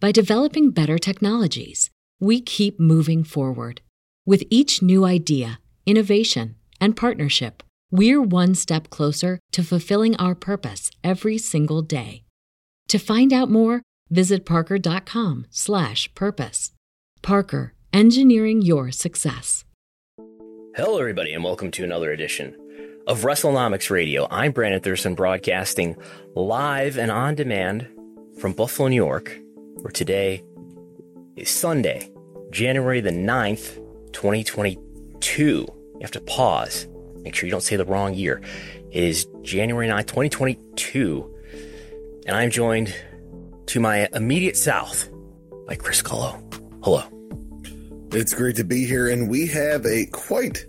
by developing better technologies. We keep moving forward. With each new idea, innovation, and partnership, we're one step closer to fulfilling our purpose every single day. To find out more, visit parker.com/purpose. Parker, engineering your success. Hello, everybody, and welcome to another edition of WrestleNomics Radio. I'm Brandon Thurston, broadcasting live and on demand from Buffalo, New York, where today is Sunday, January the 9th, 2022. You have to pause, make sure you don't say the wrong year. It is January 9th, 2022, and I'm joined to my immediate south by Chris Gullo. Hello. It's great to be here, and we have a quite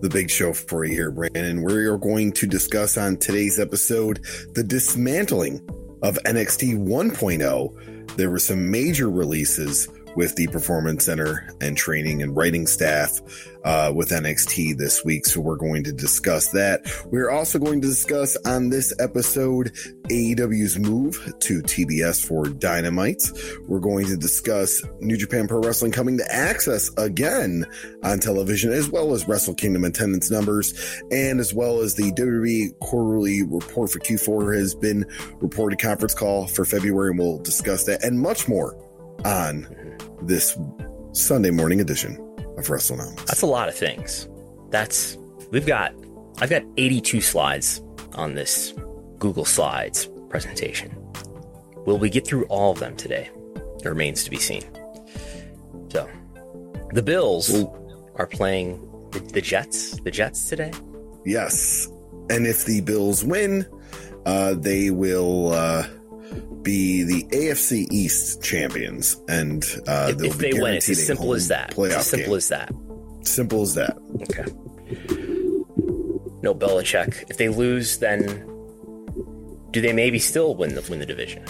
the big show for you here, Brandon. We are going to discuss on today's episode the dismantling of NXT 1.0. There were some major releases with the Performance Center and training and writing staff uh, with NXT this week. So we're going to discuss that. We're also going to discuss on this episode AEW's move to TBS for Dynamite. We're going to discuss New Japan Pro Wrestling coming to AXS again on television, as well as Wrestle Kingdom attendance numbers, and as well as the WWE quarterly report for Q4 has been reported conference call for February, and we'll discuss that and much more on this Sunday morning edition of WrestleNomics. That's a lot of things. That's we've got I've got 82 slides on this Google Slides presentation. Will we get through all of them today? It remains to be seen. So, the Bills are playing the, the Jets. The Jets today. Yes. And if the Bills win, uh, they will uh, be the AFC East champions. And uh, if, if they win, it's as simple as that. Playoff as simple game. as that. simple as that. Okay. No Belichick. If they lose, then do they maybe still win the win the division?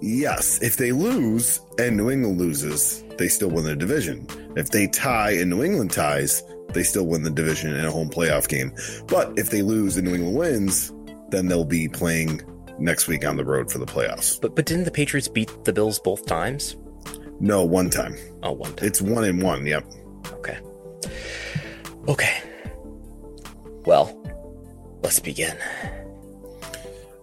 Yes. If they lose and New England loses, they still win the division. If they tie and New England ties, they still win the division in a home playoff game. But if they lose and New England wins, then they'll be playing next week on the road for the playoffs. But but didn't the Patriots beat the Bills both times? No, one time. Oh, one time. It's one and one. Yep. Okay. Okay. Well, let's begin.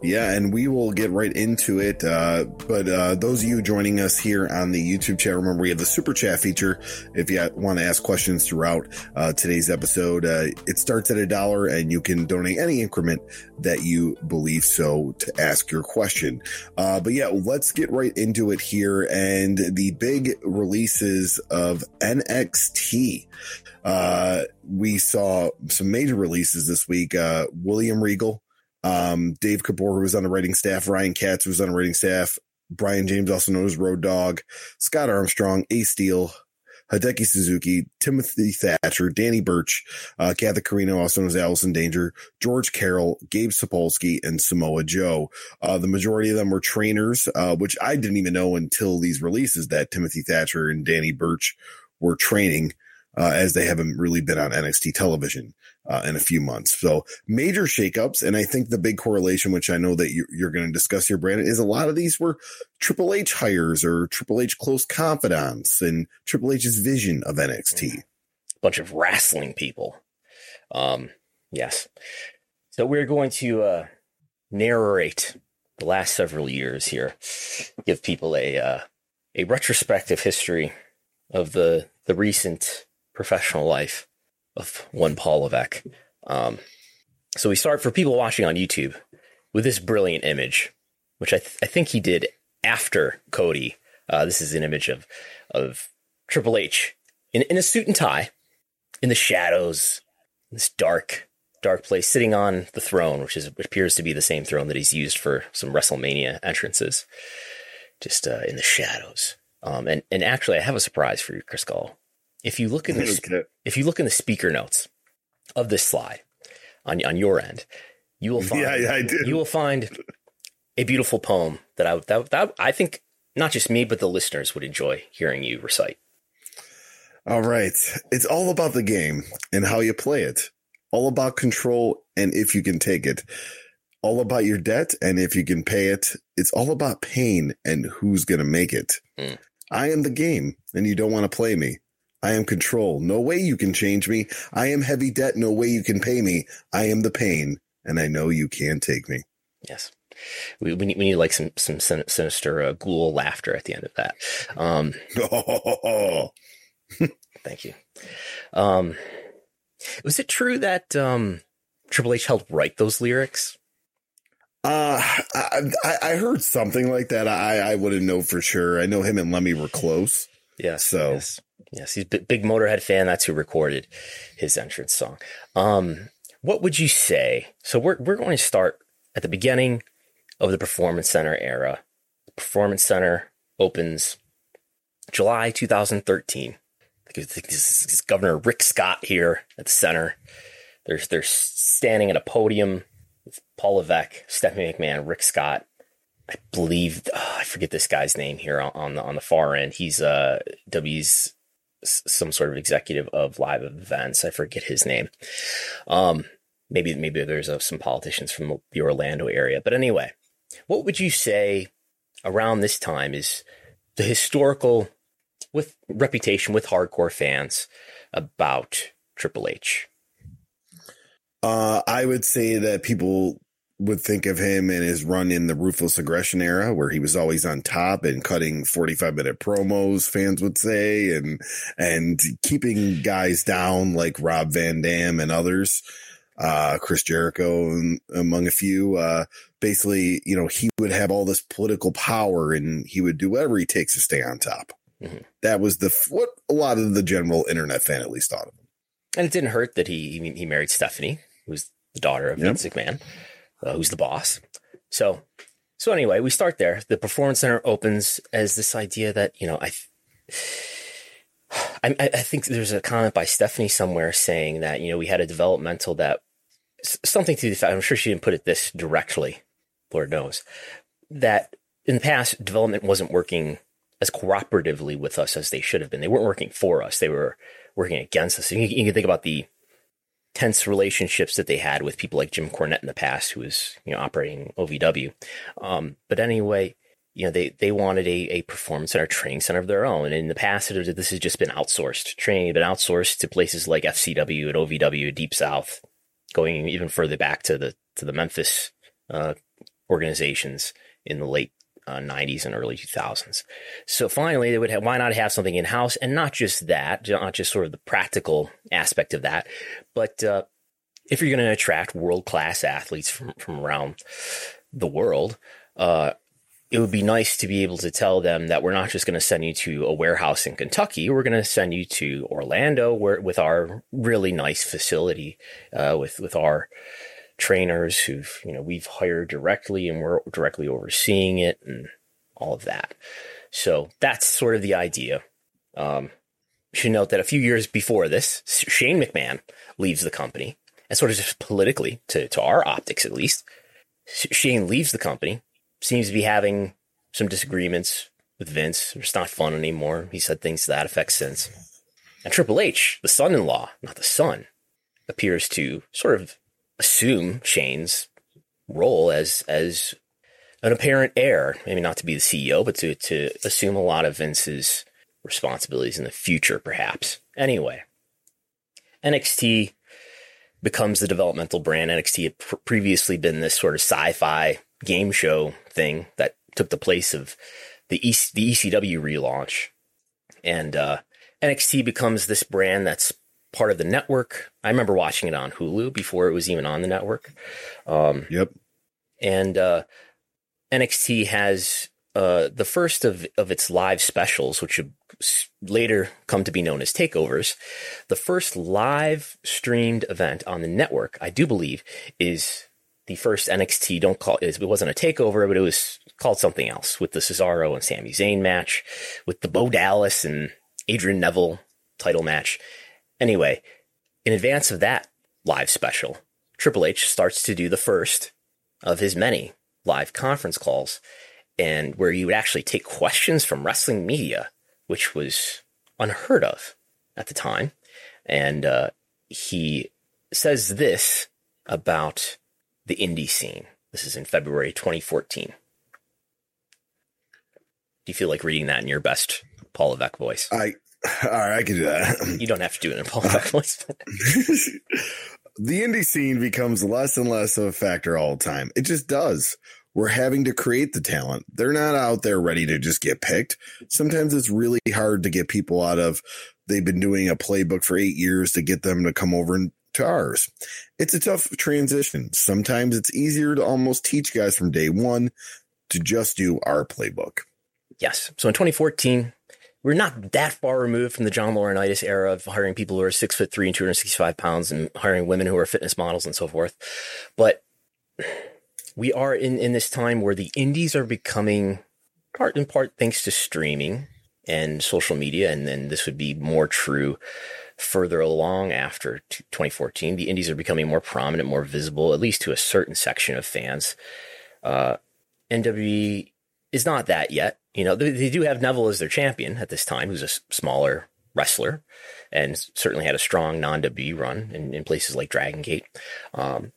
Yeah, and we will get right into it. Uh, but uh, those of you joining us here on the YouTube chat, remember we have the super chat feature. If you want to ask questions throughout uh, today's episode, uh, it starts at a dollar, and you can donate any increment that you believe so to ask your question. Uh, but yeah, let's get right into it here. And the big releases of NXT. Uh, we saw some major releases this week. Uh, William Regal um, Dave Kapoor, who was on the writing staff, Ryan Katz, who was on the writing staff, Brian James, also known as Road Dog, Scott Armstrong, Ace Steel, Hideki Suzuki, Timothy Thatcher, Danny Burch, uh, Kathy Corino, also known as Allison Danger, George Carroll, Gabe Sapolsky, and Samoa Joe. Uh, the majority of them were trainers, uh, which I didn't even know until these releases that Timothy Thatcher and Danny Burch were training, uh, as they haven't really been on NXT television uh, in a few months. So major shakeups. And I think the big correlation, which I know that you, you're going to discuss here, Brandon, is a lot of these were Triple H hires or Triple H close confidants and Triple H's vision of NXT. A bunch of wrestling people. Um, yes. So we're going to uh, narrate the last several years here, give people a uh, a retrospective history of the the recent professional life of one Paul Levesque. Um, so we start for people watching on YouTube with this brilliant image, which I, th- I think he did after Cody. Uh, this is an image of of Triple H in, in a suit and tie, in the shadows, this dark dark place, sitting on the throne, which is which appears to be the same throne that he's used for some WrestleMania entrances, just uh, in the shadows. Um, and and actually, I have a surprise for you, Chris Gullo. If you look in the Okay. if you look in the speaker notes of this slide on on your end, you will find Yeah, yeah, you will find a beautiful poem that I that, that I think not just me but the listeners would enjoy hearing you recite. All right. It's all about the game and how you play it. All about control and if you can take it. All about your debt and if you can pay it. It's all about pain and who's going to make it. Mm. I am the game and you don't want to play me. I am control. No way you can change me. I am heavy debt. No way you can pay me. I am the pain and I know you can't take me. Yes. We, we need we need like some some sinister uh, ghoul laughter at the end of that. Um, thank you. Um, was it true that um, Triple H helped write those lyrics? Uh, I, I, I heard something like that. I, I wouldn't know for sure. I know him and Lemmy were close. Yes. So- yes, yes, he's a big, Motorhead fan. That's who recorded his entrance song. Um, what would you say? So we're we're going to start at the beginning of the Performance Center era. The Performance Center opens July 2013. I think This is Governor Rick Scott here at the center. They're they're standing at a podium with Paul Levesque, Stephanie McMahon, Rick Scott. I believe oh, I forget this guy's name here on, the on the far end. He's uh W's some sort of executive of live events. I forget his name. Um, maybe maybe there's uh, some politicians from the Orlando area. But anyway, what would you say around this time is the historical with reputation with hardcore fans about Triple H? Uh, I would say that people would think of him and his run in the ruthless aggression era, where he was always on top and cutting forty-five minute promos. Fans would say, and and keeping guys down like Rob Van Dam and others, uh, Chris Jericho, and among a few. Uh, basically, you know, he would have all this political power, and he would do whatever he takes to stay on top. Mhm. That was the what a lot of the general internet fan at least thought of him. And it didn't hurt that he he, he married Stephanie, who's the daughter of Yep. Vince McMahon, uh, who's the boss. So, so anyway, we start there. The Performance Center opens as this idea that you know I. I, I think there's a comment by Stephanie somewhere saying that you know we had a developmental that something to the fact I'm sure she didn't put it this directly, Lord knows, that in the past development wasn't working as cooperatively with us as they should have been. They weren't working for us. They were working against us. You, you can think about the tense relationships that they had with people like Jim Cornette in the past, who was you know operating OVW. Um, but anyway, you know they they wanted a, a performance center, training center of their own. And in the past, it, this has just been outsourced. Training had been outsourced to places like FCW and OVW, Deep South, going even further back to the to the Memphis uh, organizations in the late uh, 90s and early 2000s. So finally, they would have, why not have something in house? And not just that, not just sort of the practical aspect of that, but uh, if you're going to attract world class athletes from, from around the world, uh, it would be nice to be able to tell them that we're not just going to send you to a warehouse in Kentucky. We're going to send you to Orlando, where with our really nice facility, uh, with with our trainers who've you know we've hired directly and we're directly overseeing it and all of that. So that's sort of the idea. Um, you should note that a few years before this, Shane McMahon leaves the company, and sort of just politically, to to our optics at least, Shane leaves the company. Seems to be having some disagreements with Vince. It's not fun anymore. He said things to that effect since. And Triple H, the son-in-law, not the son, appears to sort of assume Shane's role as as an apparent heir, maybe not to be the CEO, but to to assume a lot of Vince's responsibilities in the future, perhaps. Anyway, NXT becomes the developmental brand. NXT had pr- previously been this sort of sci-fi game show thing that took the place of the, e- the ECW relaunch, and uh, NXT becomes this brand that's part of the network. I remember watching it on Hulu before it was even on the network. Um, Yep. and uh, NXT has uh, the first of, of its live specials, which would later come to be known as takeovers. The first live streamed event on the network, I do believe, is the first NXT. Don't call it. It wasn't a takeover, but it was called something else with the Cesaro and Sami Zayn match, with the Bo Dallas and Adrian Neville title match. Anyway, in advance of that live special, Triple H starts to do the first of his many live conference calls and where you would actually take questions from wrestling media, which was unheard of at the time. And uh, he says this about the indie scene. This is in February 2014. Do you feel like reading that in your best Paul Levesque voice? I, all right, I can do that. You don't have to do it in Paul Levesque uh-huh. voice. the indie scene becomes less and less of a factor all the time. It just does. We're having to create the talent. They're not out there ready to just get picked. Sometimes it's really hard to get people out of, they've been doing a playbook for eight years to get them to come over and to ours. It's a tough transition. Sometimes it's easier to almost teach guys from day one to just do our playbook. Yes. So in 2014, we're not that far removed from the John Laurinaitis era of hiring people who are six foot three and 265 pounds and hiring women who are fitness models and so forth. But we are in, in this time where the indies are becoming part in part thanks to streaming and social media. And then this would be more true further along after t- 2014. The indies are becoming more prominent, more visible, at least to a certain section of fans. Uh, WWE is not that yet. You know, they, they do have Neville as their champion at this time, who's a smaller wrestler and certainly had a strong non WWE run in, in places like Dragon Gate. Um,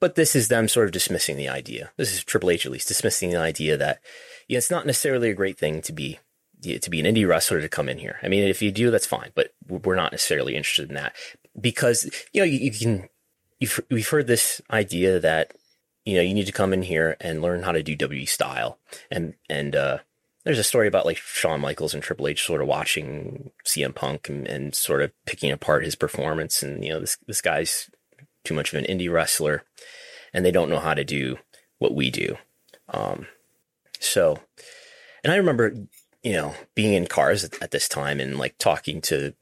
but this is them sort of dismissing the idea. This is Triple H at least dismissing the idea that you know, it's not necessarily a great thing to be to be an indie wrestler to come in here. I mean, if you do, that's fine, but we're not necessarily interested in that because you know you, you can. You've, we've heard this idea that you know you need to come in here and learn how to do WWE style, and and uh, there's a story about like Shawn Michaels and Triple H sort of watching CM Punk and, and sort of picking apart his performance, and you know this this guy's too much of an indie wrestler, and they don't know how to do what we do. Um, so, and I remember, you know, being in cars at, at this time and like talking to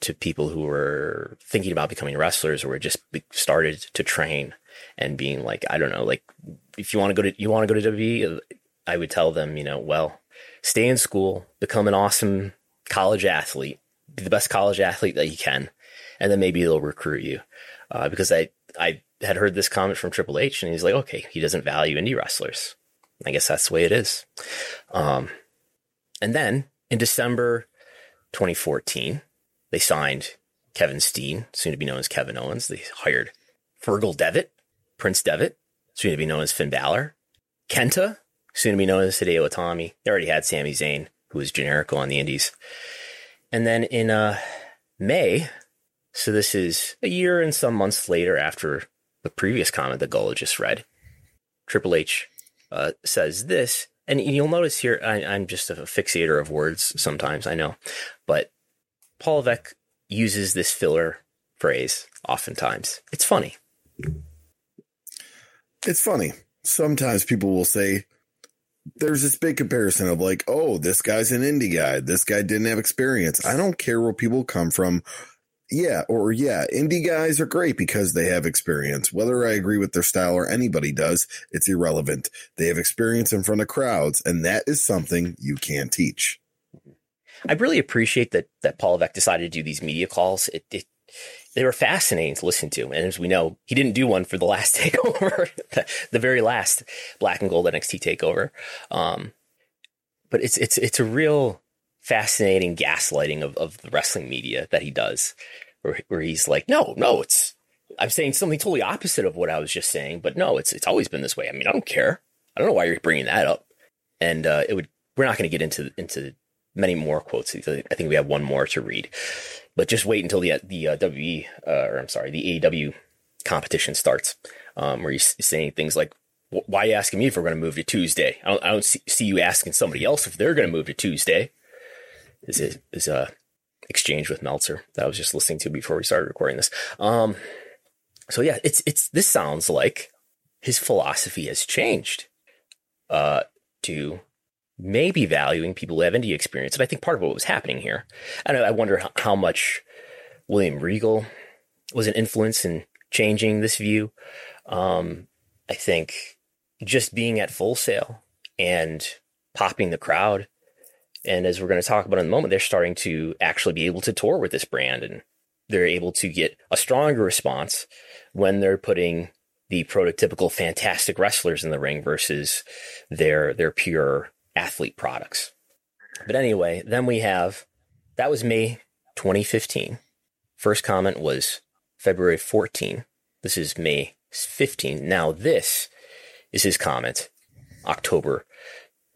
to people who were thinking about becoming wrestlers or just started to train and being like, I don't know, like if you want to go to you want to go to WWE, I would tell them, you know, well, stay in school, become an awesome college athlete, be the best college athlete that you can, and then maybe they'll recruit you. Uh, because I I had heard this comment from Triple H, and he's like, okay, he doesn't value indie wrestlers. I guess that's the way it is. Um, and then in December 2014, they signed Kevin Steen, soon to be known as Kevin Owens. They hired Fergal Devitt, Prince Devitt, soon to be known as Finn Balor, Kenta, soon to be known as Hideo Itami. They already had Sami Zayn, who was generical on the Indies. And then in uh, May, so this is a year and some months later after the previous comment that Gullo just read, Triple H uh, says this, and you'll notice here I, I'm just a fixator of words sometimes, I know, but Paul Levesque uses this filler phrase oftentimes. It's funny. It's funny. Sometimes people will say, there's this big comparison of like, oh, this guy's an indie guy. This guy didn't have experience. I don't care where people come from. Yeah, or yeah, indie guys are great because they have experience. Whether I agree with their style or anybody does, it's irrelevant. They have experience in front of crowds, and that is something you can't teach. I really appreciate that that Paul decided to do these media calls. It, it they were fascinating to listen to, and as we know, he didn't do one for the last takeover, the, very last Black and Gold NXT takeover. Um, but it's it's it's a real fascinating gaslighting of, of the wrestling media that he does, where where he's like, no, no, it's I'm saying something totally opposite of what I was just saying, but no, it's it's always been this way. I mean, I don't care. I don't know why you're bringing that up, and uh, it would. We're not going to get into into many more quotes. I think we have one more to read, but just wait until the the uh, WE uh, or I'm sorry, the AEW competition starts, um, where he's saying things like, "Why are you asking me if we're going to move to Tuesday? I don't, I don't see, see, you asking somebody else if they're going to move to Tuesday." Is is, is uh exchange with Meltzer that I was just listening to before we started recording this. Um, so yeah, it's it's this sounds like his philosophy has changed uh, to maybe valuing people who have indie experience. And I think part of what was happening here, and I wonder how, much William Regal was an influence in changing this view. Um, I think just being at Full Sail and popping the crowd. And as we're going to talk about in a moment, they're starting to actually be able to tour with this brand and they're able to get a stronger response when they're putting the prototypical fantastic wrestlers in the ring versus their their pure athlete products. But anyway, then we have that was May 2015. First comment was February 14. This is May 15. Now this is his comment October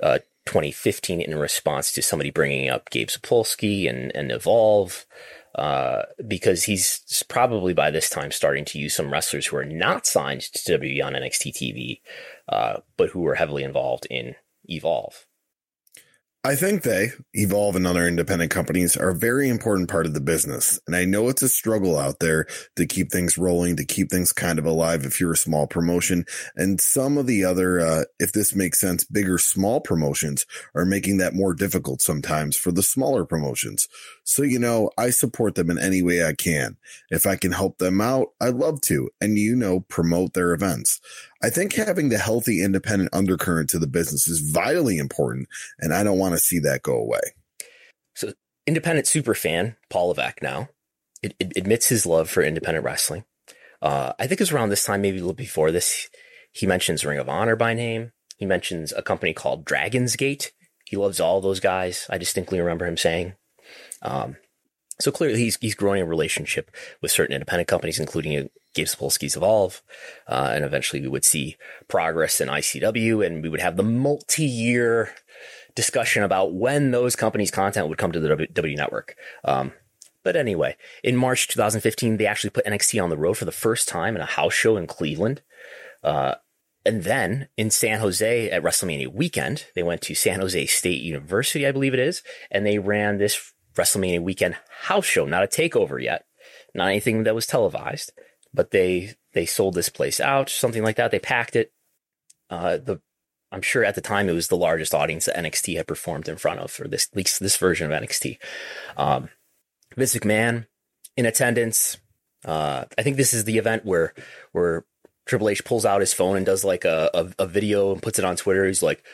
uh, 2015 in response to somebody bringing up Gabe Sapolsky and, and Evolve, uh, because he's probably by this time starting to use some wrestlers who are not signed to WWE on NXT TV, uh, but who are heavily involved in Evolve. I think they, Evolve and other independent companies are a very important part of the business. And I know it's a struggle out there to keep things rolling, to keep things kind of alive if you're a small promotion. And some of the other, uh, if this makes sense, bigger small promotions are making that more difficult sometimes for the smaller promotions. So, you know, I support them in any way I can. If I can help them out, I'd love to. And, you know, promote their events. I think having the healthy independent undercurrent to the business is vitally important, and I don't want to see that go away. So, independent super fan Paul Levesque now it, it admits his love for independent wrestling. Uh, I think it was around this time, maybe a little before this. He mentions Ring of Honor by name. He mentions a company called Dragon's Gate. He loves all those guys. I distinctly remember him saying. Um, so clearly, he's he's growing a relationship with certain independent companies, including Gabe Sapolsky's Evolve, uh, and eventually we would see progress in ICW, and we would have the multi-year discussion about when those companies' content would come to the w, w Network. Um, but anyway, in March 2015, they actually put NXT on the road for the first time in a house show in Cleveland. Uh, and then in San Jose at WrestleMania weekend, they went to San Jose State University, I believe it is, and they ran this WrestleMania weekend house show, not a takeover yet, not anything that was televised but they they sold this place out, something like that. They packed it. Uh, the I'm sure at the time it was the largest audience that NXT had performed in front of for this at least this version of NXT. Um, Vince McMahon in attendance. Uh, I think this is the event where where Triple H pulls out his phone and does like a, a, a video and puts it on Twitter. He's like,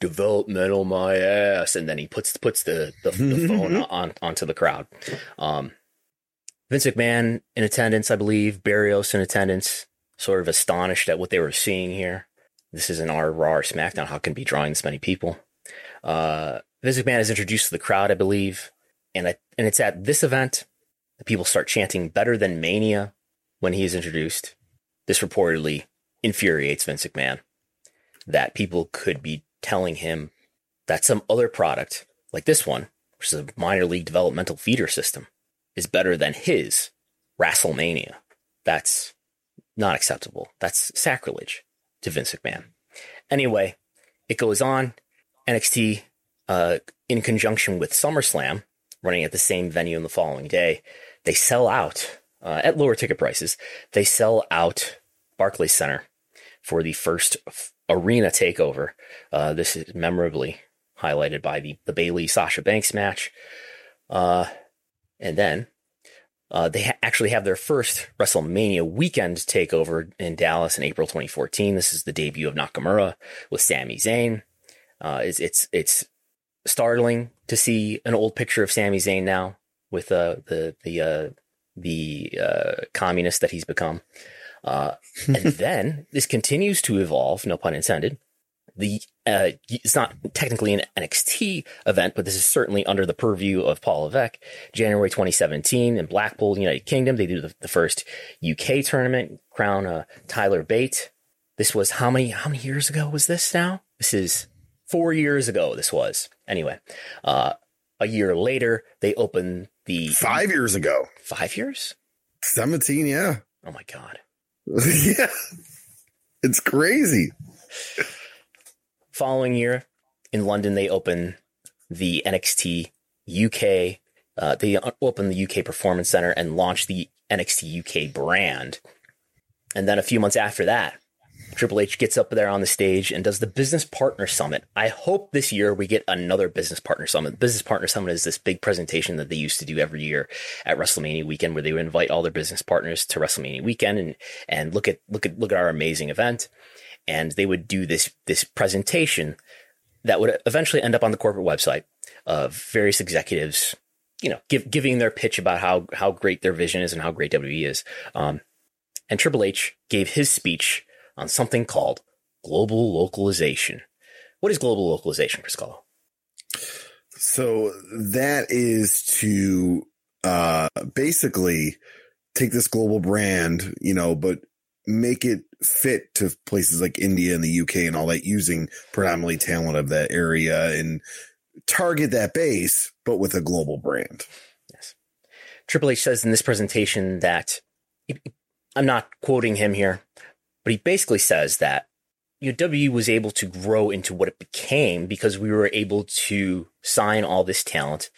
"Developmental my ass," and then he puts puts the the, the phone on onto the crowd. Um, Vince McMahon in attendance, I believe. Barrios in attendance, sort of astonished at what they were seeing here. This is an R Raw or SmackDown. How can be drawing this many people? Uh, Vince McMahon is introduced to the crowd, I believe, and I, and it's at this event that people start chanting "Better than Mania" when he is introduced. This reportedly infuriates Vince McMahon that people could be telling him that some other product like this one, which is a minor league developmental feeder system, is better than his WrestleMania. That's not acceptable. That's sacrilege to Vince McMahon. Anyway, it goes on. NXT, uh, in conjunction with SummerSlam, running at the same venue in the following day, they sell out uh, at lower ticket prices. They sell out Barclays Center for the first arena takeover. Uh, this is memorably highlighted by the, the Bayley Sasha Banks match. Uh, and then uh, they ha- actually have their first WrestleMania weekend takeover in Dallas in April 2014. This is the debut of Nakamura with Sami Zayn. Uh, it's, it's, it's startling to see an old picture of Sami Zayn now with uh, the the uh, the uh, communist that he's become. Uh, and then this continues to evolve, no pun intended, the uh, it's not technically an NXT event, but this is certainly under the purview of Paul Levesque. January 2017 in Blackpool, United Kingdom, they do the, the first UK tournament, crown uh, Tyler Bate. This was how many how many years ago was this now? This is four years ago. This was anyway. Uh, a year later, they open the five years ago. Five years? Seventeen, yeah. Oh my god. yeah, it's crazy. Following year in London, they open the NXT UK uh, they open the UK Performance Center and launch the NXT UK brand. And then a few months after that, Triple H gets up there on the stage and does the Business Partner Summit. I hope this year we get another Business Partner Summit. The Business Partner Summit is this big presentation that they used to do every year at WrestleMania weekend, where they would invite all their business partners to WrestleMania weekend and and look at look at look at our amazing event. And they would do this this presentation that would eventually end up on the corporate website of various executives, you know, give, giving their pitch about how how great their vision is and how great WWE is. Um, and Triple H gave his speech on something called global localization. What is global localization, Chris Gullo? So that is to uh, basically take this global brand, you know, but make it fit to places like India and the UK and all that, using predominantly talent of that area and target that base, but with a global brand. Yes. Triple H says in this presentation that I'm not quoting him here, but he basically says that you know, WWE was able to grow into what it became because we were able to sign all this talent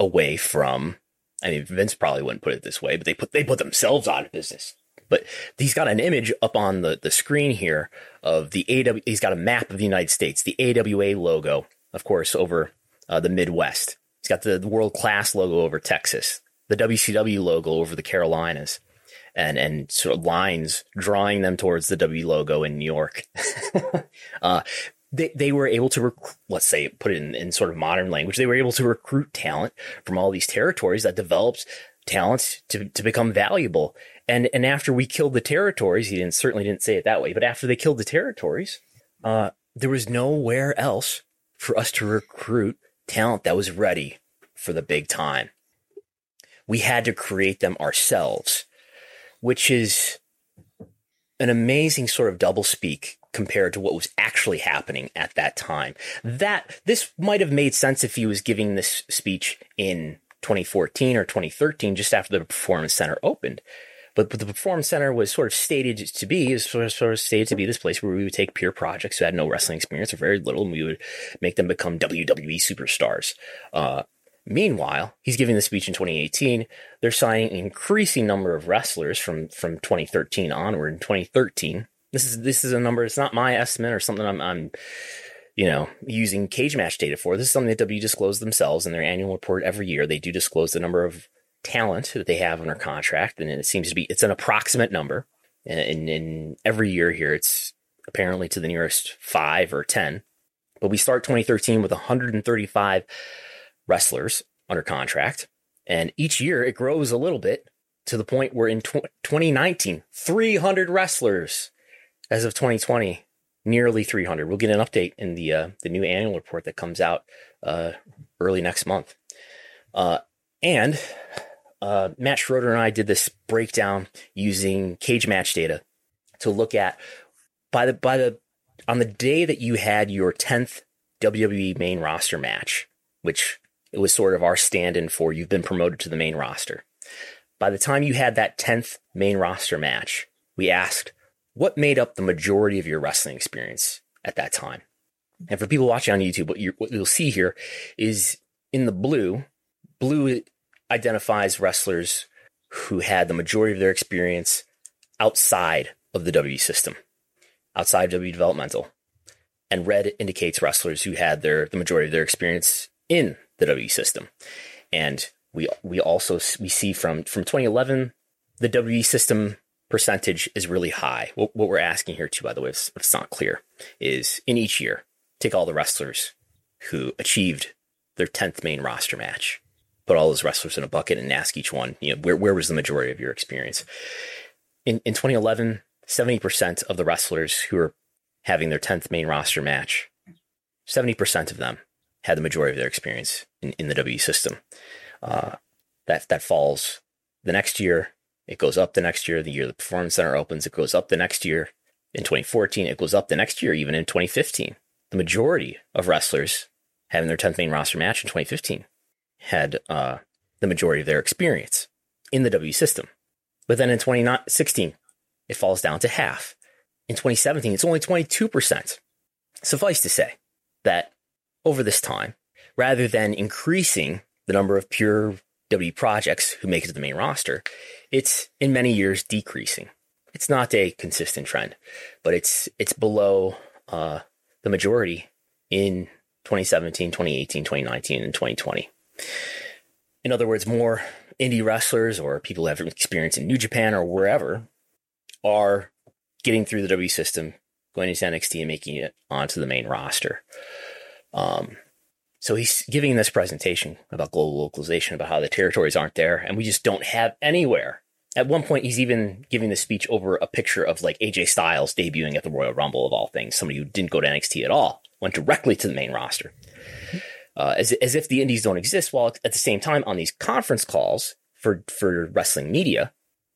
away from. I mean, Vince probably wouldn't put it this way, but they put they put themselves out of business. But he's got an image up on the, the screen here of the AW. He's got a map of the United States, the AWA logo, of course, over uh, the Midwest. He's got the, the world class logo over Texas, the WCW logo over the Carolinas and and sort of lines drawing them towards the W logo in New York. uh, they they were able to rec- let's say put it in, in sort of modern language. They were able to recruit talent from all these territories that developed talent to to become valuable. And and after we killed the territories, he didn't certainly didn't say it that way, but after they killed the territories, uh, there was nowhere else for us to recruit talent that was ready for the big time. We had to create them ourselves which is an amazing sort of double speak compared to what was actually happening at that time. That this might have made sense if he was giving this speech in 2014 or 2013, just after the Performance Center opened. But, but the Performance Center was sort of stated to be, is sort of, sort of stated to be this place where we would take pure projects who had no wrestling experience or very little, and we would make them become WWE superstars. Uh, Meanwhile, he's giving the speech in 2018. They're signing an increasing number of wrestlers from, from 2013 onward. In 2013, this is this is a number. It's not my estimate or something I'm, I'm you know using cage match data for. This is something that W disclose themselves in their annual report every year. They do disclose the number of talent that they have under contract, and it seems to be it's an approximate number. And, in every year here, it's apparently to the nearest five or ten. But we start 2013 with 135 wrestlers under contract. And each year it grows a little bit to the point where in tw- 2019, 300 wrestlers as of 2020, nearly 300. We'll get an update in the uh, the new annual report that comes out uh, early next month. Uh, and uh, Matt Schroeder and I did this breakdown using cage match data to look at by the by the on the day that you had your 10th WWE main roster match, which it was sort of our stand in for you've been promoted to the main roster. By the time you had that 10th main roster match, we asked, what made up the majority of your wrestling experience at that time? And for people watching on YouTube, what, you, what you'll see here is in the blue, blue identifies wrestlers who had the majority of their experience outside of the W system, outside of W developmental. And red indicates wrestlers who had their the majority of their experience in the W system. And we we also we see from from 2011 the W system percentage is really high. What, what we're asking here too, by the way, if it's not clear, is in each year take all the wrestlers who achieved their 10th main roster match, put all those wrestlers in a bucket and ask each one, you know, where, where was the majority of your experience? In, in 2011, 70% of the wrestlers who were having their 10th main roster match, 70% of them had the majority of their experience in, in the W system. Uh, that that falls the next year. It goes up the next year. The year the performance center opens, it goes up the next year. In 2014, it goes up the next year. Even in 2015, the majority of wrestlers having their 10th main roster match in 2015 had uh, the majority of their experience in the W system. But then in 2016, it falls down to half. In 2017, it's only 22%. Suffice to say that over this time, rather than increasing the number of pure W projects who make it to the main roster, it's in many years decreasing. It's not a consistent trend, but it's it's below uh, the majority in 2017, 2018, 2019, and 2020. In other words, more indie wrestlers or people who have experience in New Japan or wherever are getting through the W system, going into NXT and making it onto the main roster. Um, so he's giving this presentation about global localization, about how the territories aren't there, and we just don't have anywhere. At one point, he's even giving the speech over a picture of like AJ Styles debuting at the Royal Rumble of all things, somebody who didn't go to NXT at all, went directly to the main roster. Uh, as, as if the indies don't exist, while at the same time on these conference calls for, for wrestling media,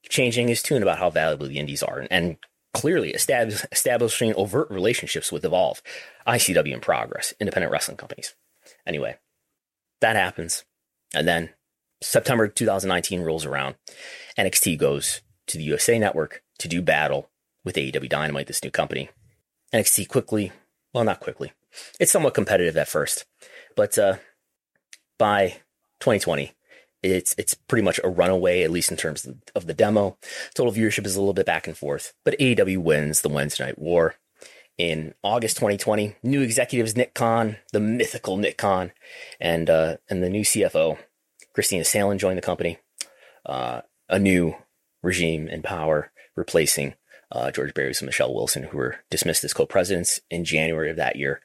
changing his tune about how valuable the indies are and, and clearly establish, establishing overt relationships with Evolve, ICW in progress, independent wrestling companies. Anyway, that happens. And then September 2019 rolls around. NXT goes to the USA Network to do battle with AEW Dynamite, this new company. NXT quickly, well, not quickly, it's somewhat competitive at first, but uh, by 2020, it's it's pretty much a runaway, at least in terms of the demo. Total viewership is a little bit back and forth, but AEW wins the Wednesday Night War in August 2020. New executives Nick Khan, the mythical Nick Khan, and uh, and the new CFO Kristina Salen joined the company. Uh, a new regime in power, replacing uh, George Barrios and Michelle Wilson, who were dismissed as co-presidents in January of that year.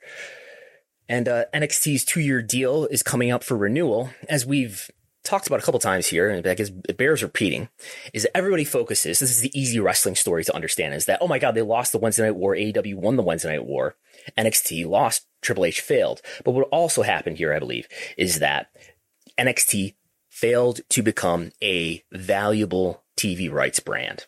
And uh, NXT's two-year deal is coming up for renewal, as we've talked about a couple times here, and I guess it bears repeating, is that everybody focuses. This is the easy wrestling story to understand: is that oh my god, they lost the Wednesday Night War, AEW won the Wednesday Night War, NXT lost, Triple H failed. But what also happened here, I believe, is that NXT failed to become a valuable TV rights brand.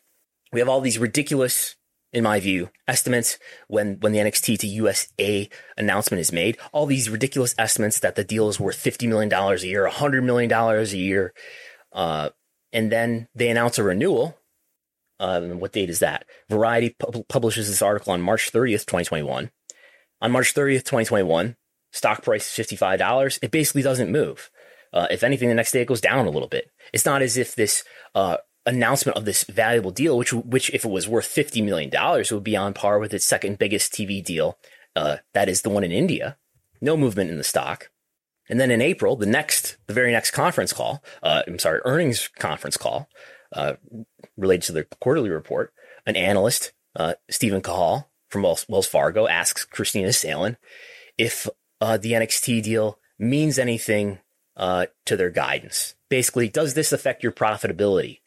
We have all these ridiculous in my view, estimates when, when the NXT to USA announcement is made. All these ridiculous estimates that the deal is worth $50 million a year, $100 million a year. Uh, and then they announce a renewal. Um, what date is that? Variety pu- publishes this article on March 30th, 2021. On March 30th, 2021, stock price is $55. It basically doesn't move. Uh, if anything, the next day it goes down a little bit. It's not as if this uh, announcement of this valuable deal, which which if it was worth fifty million dollars, would be on par with its second biggest TV deal. Uh, that is the one in India. No movement in the stock. And then in April, the next, the very next conference call, uh, I'm sorry, earnings conference call, uh, related to the quarterly report, an analyst, uh, Stephen Cahall from Wells, Fargo, asks Kristina Salen if uh, the NXT deal means anything uh, to their guidance. Basically, does this affect your profitability?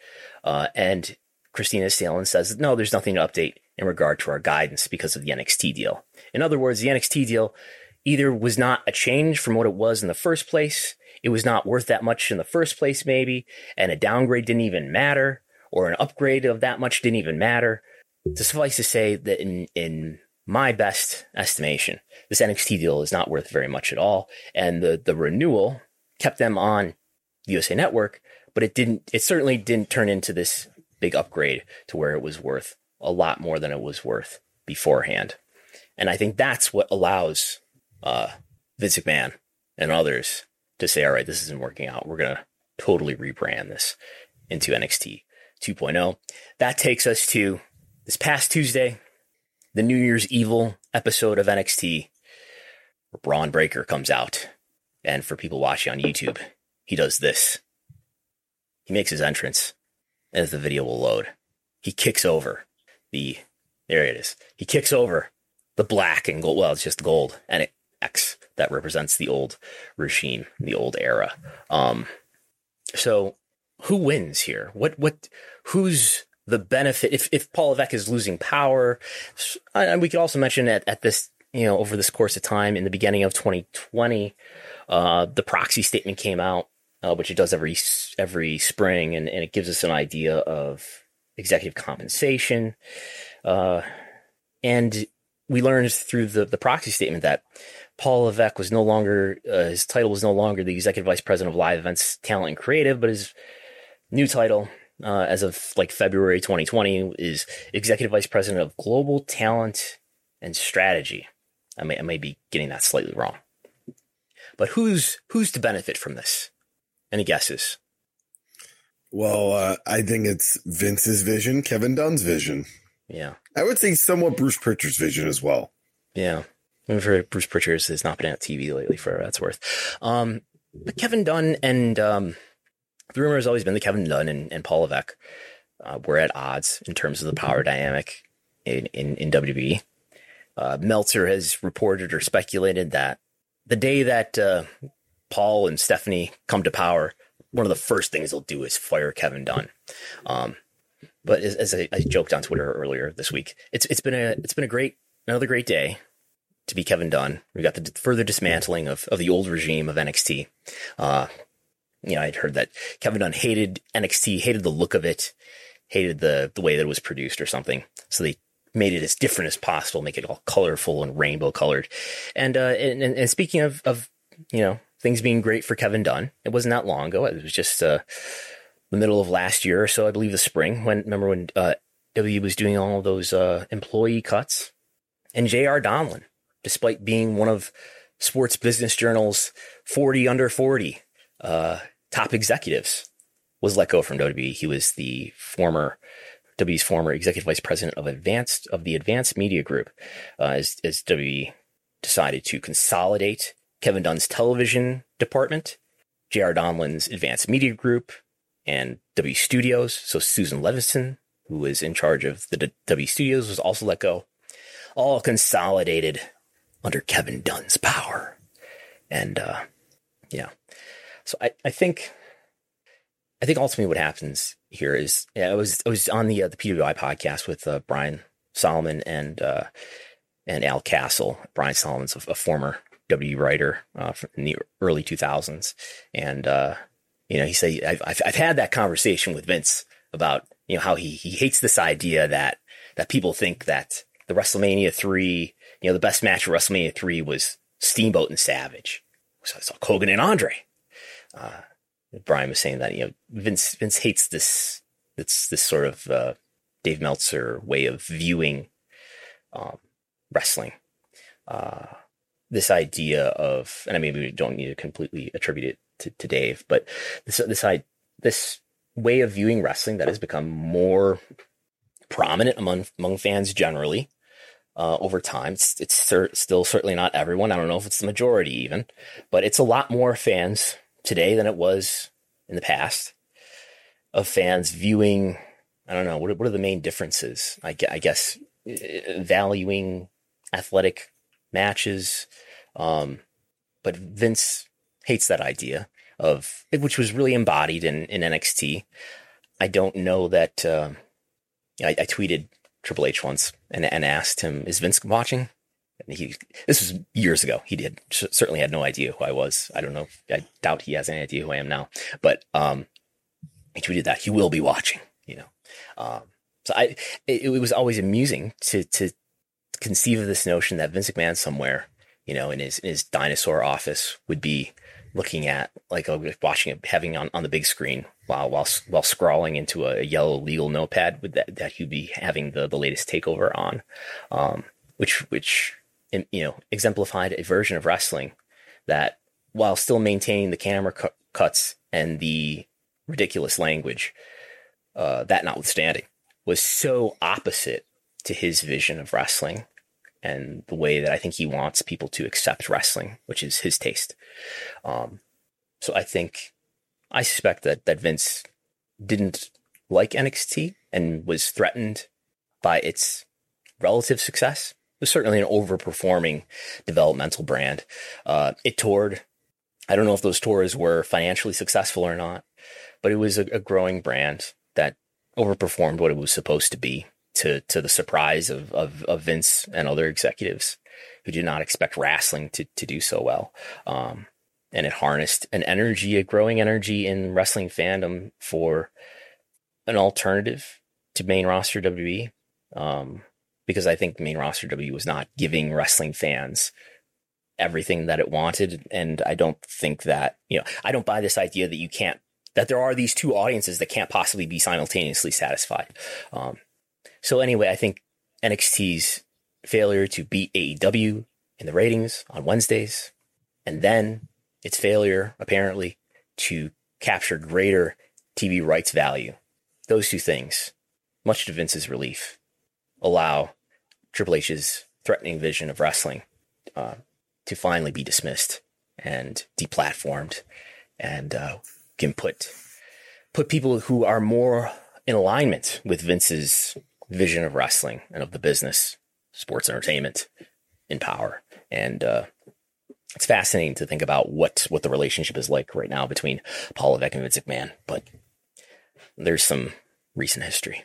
Uh, and Kristina Salen says, no, there's nothing to update in regard to our guidance because of the NXT deal. In other words, the NXT deal either was not a change from what it was in the first place, it was not worth that much in the first place, maybe, and a downgrade didn't even matter, or an upgrade of that much didn't even matter. To suffice to say that in, in my best estimation, this NXT deal is not worth very much at all. And the, the renewal kept them on the USA Network, but it didn't, it certainly didn't turn into this big upgrade to where it was worth a lot more than it was worth beforehand. And I think that's what allows uh, Vince McMahon and others to say, all right, this isn't working out. We're going to totally rebrand this into NXT 2.0. That takes us to this past Tuesday, the New Year's Evil episode of NXT, where Bron Breakker comes out. And for people watching on YouTube, he does this. He makes his entrance as the video will load. He kicks over the, there it is. He kicks over the black and gold. Well, it's just gold and it, X that represents the old regime, the old era. Um, so who wins here? What, what, who's the benefit? If, if Paul Levesque is losing power, and we could also mention at, at this, you know, over this course of time in the beginning of 2020, uh, the proxy statement came out uh, which it does every every spring, and, and it gives us an idea of executive compensation. Uh, and we learned through the, the proxy statement that Paul Levesque was no longer, uh, his title was no longer the executive vice president of live events, talent, and creative, but his new title, uh, as of like February 2020, is executive vice president of global talent and strategy. I may, I may be getting that slightly wrong. But who's who's to benefit from this? Any guesses? Well, uh, I think it's Vince's vision, Kevin Dunn's vision. Yeah. I would say somewhat Bruce Pritchard's vision as well. Yeah. I've heard Bruce Pritchard has not been on TV lately for that's worth. Um, but Kevin Dunn and um, the rumor has always been that Kevin Dunn and, and Paul Levesque uh, were at odds in terms of the power dynamic in, in, in WWE. Uh, Meltzer has reported or speculated that the day that uh, Paul and Stephanie come to power, one of the first things they'll do is fire Kevin Dunn. Um, but as, as I, I, joked on Twitter earlier this week, it's it's been a it's been a great another great day to be Kevin Dunn. We got the further dismantling of, of the old regime of NXT. Uh, you know, I'd heard that Kevin Dunn hated NXT, hated the look of it, hated the the way that it was produced or something. So they made it as different as possible, make it all colorful and rainbow colored. And uh, and, and speaking of of you know things being great for Kevin Dunn, it wasn't that long ago. It was just uh, the middle of last year or so, I believe, the spring. When remember when uh, W was doing all those uh, employee cuts, and J.R. Donlin, despite being one of Sports Business Journal's 40 under 40 uh, top executives, was let go from WWE. He was the former WWE's former executive vice president of advanced of the Advanced Media Group, uh, as as WWE decided to consolidate Kevin Dunn's television department, J.R. Donlin's Advanced Media Group, and W Studios. So Susan Levison, who was in charge of the W Studios, was also let go. All consolidated under Kevin Dunn's power. And uh, yeah, so I, I think I think ultimately what happens here is yeah, I was I was on the uh, the PWI podcast with uh, Brian Solomon and uh, and Al Castle. Brian Solomon's a, a former W writer uh, in the early 2000s, and uh, you know he said I've, I've, had that conversation with Vince about you know how he he hates this idea that that people think that the WrestleMania three you know the best match of WrestleMania three was Steamboat and Savage, so I saw Hogan and Andre. Uh, Brian was saying that you know Vince Vince hates this it's this sort of uh, Dave Meltzer way of viewing um, wrestling. Uh, this idea of, and I mean, we don't need to completely attribute it to, to Dave, but this this this way of viewing wrestling that has become more prominent among among fans generally uh, over time. It's it's cer- still certainly not everyone. I don't know if it's the majority even, but it's a lot more fans today than it was in the past of fans viewing. I don't know what what are the main differences. I, I guess uh, valuing athletic matches, um, but Vince hates that idea of which was really embodied in in NXT. I don't know that. Uh, I, I tweeted Triple H once and, and asked him, "Is Vince watching?" And he, this was years ago. He did certainly had no idea who I was. I don't know. I doubt he has any idea who I am now. But um, he tweeted that he will be watching. You know, um, so I it, it, was always amusing to to conceive of this notion that Vince McMahon somewhere, you know, in his in his dinosaur office would be looking at like watching it having on, on the big screen while while while scrawling into a yellow legal notepad with that that he'd be having the the latest takeover on. Um, which which you know, exemplified a version of wrestling that, while still maintaining the camera cu- cuts and the ridiculous language, uh, that notwithstanding, was so opposite to his vision of wrestling and the way that I think he wants people to accept wrestling, which is his taste. Um, so I think, I suspect that that Vince didn't like NXT and was threatened by its relative success It was certainly an overperforming developmental brand. Uh, it toured. I don't know if those tours were financially successful or not, but it was a, a growing brand that overperformed what it was supposed to be to to the surprise of, of, of Vince and other executives who did not expect wrestling to, to do so well. Um, and it harnessed an energy, a growing energy in wrestling fandom for an alternative to main roster WWE. Um, because I think main roster W was not giving wrestling fans everything that it wanted. And I don't think that, you know, I don't buy this idea that you can't, that there are these two audiences that can't possibly be simultaneously satisfied. Um, so anyway, I think NXT's failure to beat AEW in the ratings on Wednesdays, and then its failure apparently to capture greater TV rights value. Those two things, much to Vince's relief, allow Triple H's threatening vision of wrestling uh, to finally be dismissed and deplatformed, and uh, can put put people who are more in alignment with Vince's vision of wrestling and of the business, sports entertainment, in power. And uh, it's fascinating to think about what what the relationship is like right now between Paul Levesque and Vince McMahon. But there's some recent history.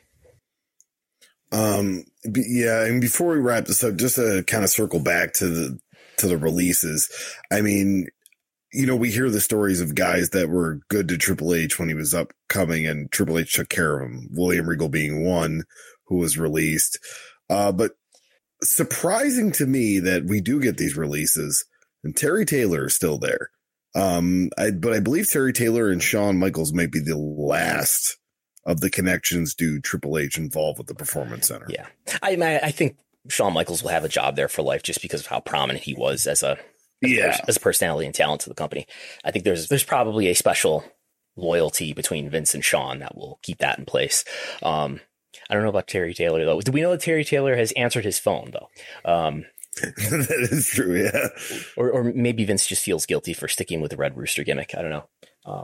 Um, yeah, and before we wrap this up, just to kind of circle back to the to the releases. I mean, you know, we hear the stories of guys that were good to Triple H when he was upcoming, and Triple H took care of him. William Regal being one who was released. Uh, but surprising to me that we do get these releases, and Terry Taylor is still there. Um, I, but I believe Terry Taylor and Shawn Michaels might be the last of the connections do Triple H involved with the Performance Center. Yeah, I I think Shawn Michaels will have a job there for life just because of how prominent he was as a as yeah a, as a personality and talent to the company. I think there's there's probably a special loyalty between Vince and Shawn that will keep that in place. Um, I don't know about Terry Taylor though. Do we know that Terry Taylor has answered his phone though? Um, that is true. Yeah. or or maybe Vince just feels guilty for sticking with the Red Rooster gimmick. I don't know. Uh,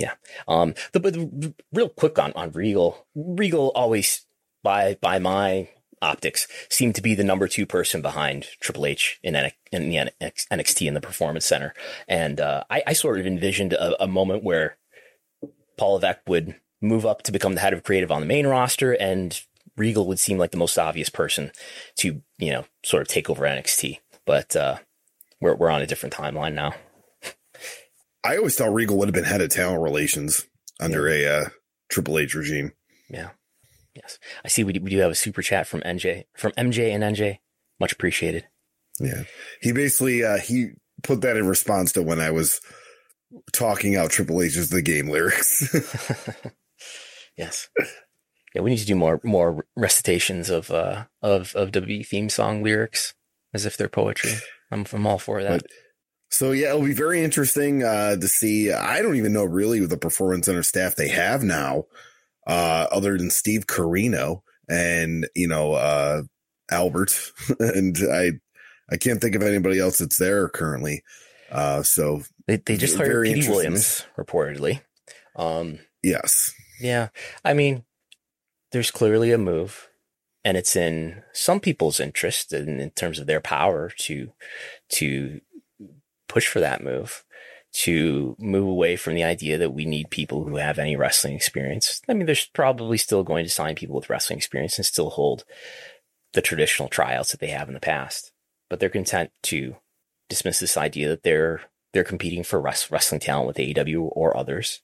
yeah. Um, the, but the, real quick on on Regal. Regal always by by my optics seemed to be the number two person behind Triple H in, N- in the NXT in the Performance Center, and uh, I, I, sort of envisioned a, a moment where Paul Levesque would move up to become the head of creative on the main roster, and Regal would seem like the most obvious person to, you know, sort of take over NXT. But uh, we're we're on a different timeline now. I always thought Regal would have been head of talent relations under yeah. a uh, Triple H regime. Yeah. Yes. I see we do, we do have a super chat from NJ from MJ and NJ. Much appreciated. Yeah. He basically uh he put that in response to when I was talking out Triple H's the game lyrics. Yes. Yeah, we need to do more more recitations of uh of of WWE theme song lyrics as if they're poetry. I'm I'm all for that. But, so yeah, it'll be very interesting uh to see. I don't even know really the performance center staff they have now, uh, other than Steve Corino and you know uh Albert, and I I can't think of anybody else that's there currently. Uh, so they they just hired Petey Williams reportedly. Um, yes, yeah. I mean, there's clearly a move and it's in some people's interest in, in terms of their power to, to push for that move, to move away from the idea that we need people who have any wrestling experience. I mean, there's probably still going to sign people with wrestling experience and still hold the traditional tryouts that they have in the past, but they're content to dismiss this idea that they're, they're competing for wrestling talent with AEW or others.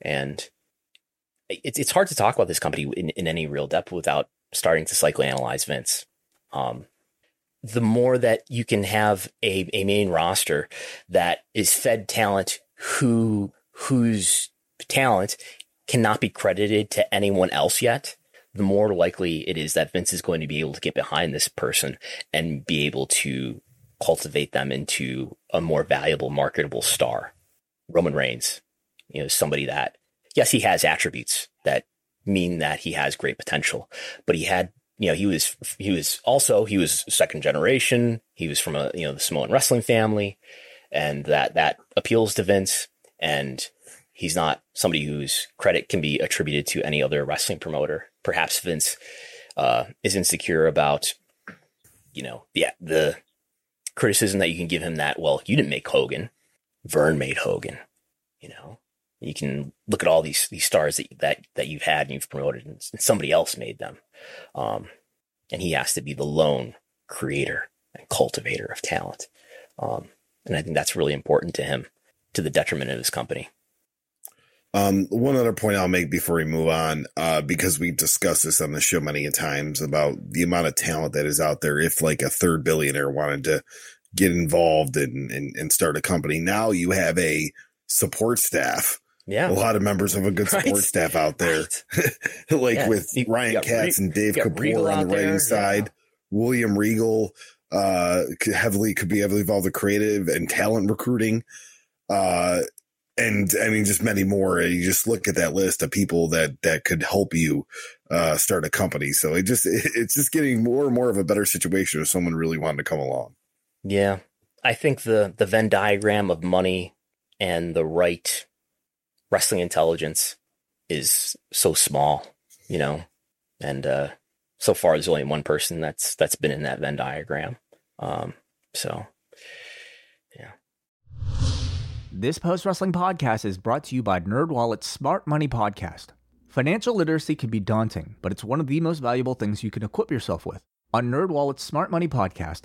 And it's it's hard to talk about this company in, in any real depth without starting to psychoanalyze Vince. Um, the more that you can have a, a main roster that is fed talent who whose talent cannot be credited to anyone else yet, the more likely it is that Vince is going to be able to get behind this person and be able to cultivate them into a more valuable, marketable star. Roman Reigns, you know, somebody that yes, he has attributes that mean that he has great potential, but he had, you know, he was, he was also, he was second generation. He was from a, you know, the Samoan wrestling family and that, that appeals to Vince. And he's not somebody whose credit can be attributed to any other wrestling promoter. Perhaps Vince, uh, is insecure about, you know, the, the criticism that you can give him that, well, you didn't make Hogan. Vern made Hogan, you know, you can look at all these these stars that that that you've had and you've promoted, and somebody else made them. Um, and he has to be the lone creator and cultivator of talent. Um, and I think that's really important to him, to the detriment of his company. Um, one other point I'll make before we move on, uh, because we've discussed this on the show many times about the amount of talent that is out there. If like a third billionaire wanted to get involved and, and, and start a company, now you have a support staff yeah. A lot of members of a good support right. staff out there. Right. like yeah. with you, Ryan you Katz Re- and Dave Kapoor on the writing side, yeah. William Regal, uh, heavily could be heavily involved with creative and talent recruiting. Uh, and I mean, just many more. You just look at that list of people that that could help you uh, start a company. So it just it, it's just getting more and more of a better situation if someone really wanted to come along. Yeah, I think the the Venn diagram of money and the right wrestling intelligence is so small, you know, and uh, so far there's only one person that's that's been in that Venn diagram. Um, so, yeah. This post wrestling podcast is brought to you by NerdWallet's Smart Money Podcast. Financial literacy can be daunting, but it's one of the most valuable things you can equip yourself with. On NerdWallet's Smart Money Podcast,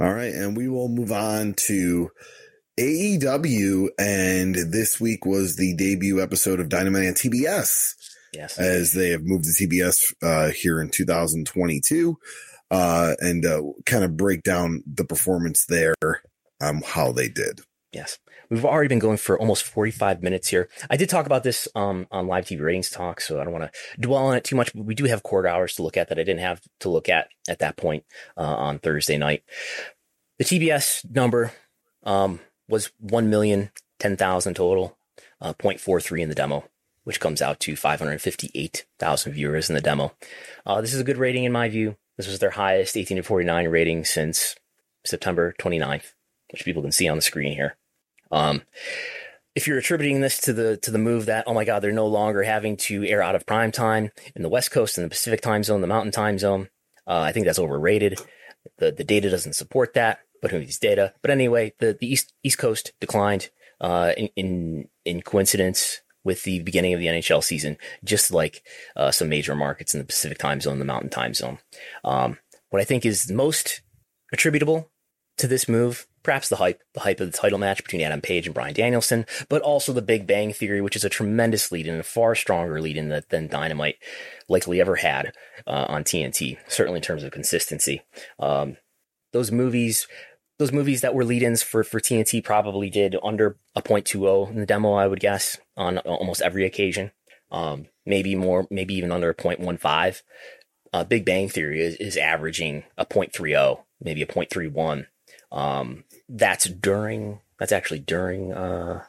All right, and we will move on to AEW, and this week was the debut episode of Dynamite on TBS. Yes, as they have moved to TBS uh, here in 2022 uh, and uh, kind of break down the performance there, um, how they did. Yes. We've already been going for almost 45 minutes here. I did talk about this um, on live TV ratings talk, so I don't want to dwell on it too much, but we do have quarter hours to look at that I didn't have to look at at that point uh, on Thursday night. The TBS number um, was 1,010,000 total, uh, 0.43 in the demo, which comes out to 558,000 viewers in the demo. Uh, this is a good rating in my view. This was their highest 18 to 49 rating since September 29th, which people can see on the screen here. Um, if you're attributing this to the to the move that oh my god they're no longer having to air out of prime time in the West Coast and the Pacific time zone, the Mountain time zone, uh, I think that's overrated. The the data doesn't support that, but who needs data? But anyway, the the East East Coast declined uh, in, in in coincidence with the beginning of the NHL season, just like uh, some major markets in the Pacific time zone, the Mountain time zone. Um, what I think is most attributable to this move, perhaps the hype, the hype of the title match between Adam Page and Bryan Danielson, but also the Big Bang Theory, which is a tremendous lead and a far stronger lead in that than Dynamite likely ever had uh, on TNT, certainly in terms of consistency. Um, those movies those movies that were lead-ins for for TNT probably did under a 0.20 in the demo, I would guess, on almost every occasion. Um, maybe more, maybe even under a 0.15. Uh, Big Bang Theory is, is averaging a 0.30, maybe a 0.31. Um, that's during, that's actually during, uh,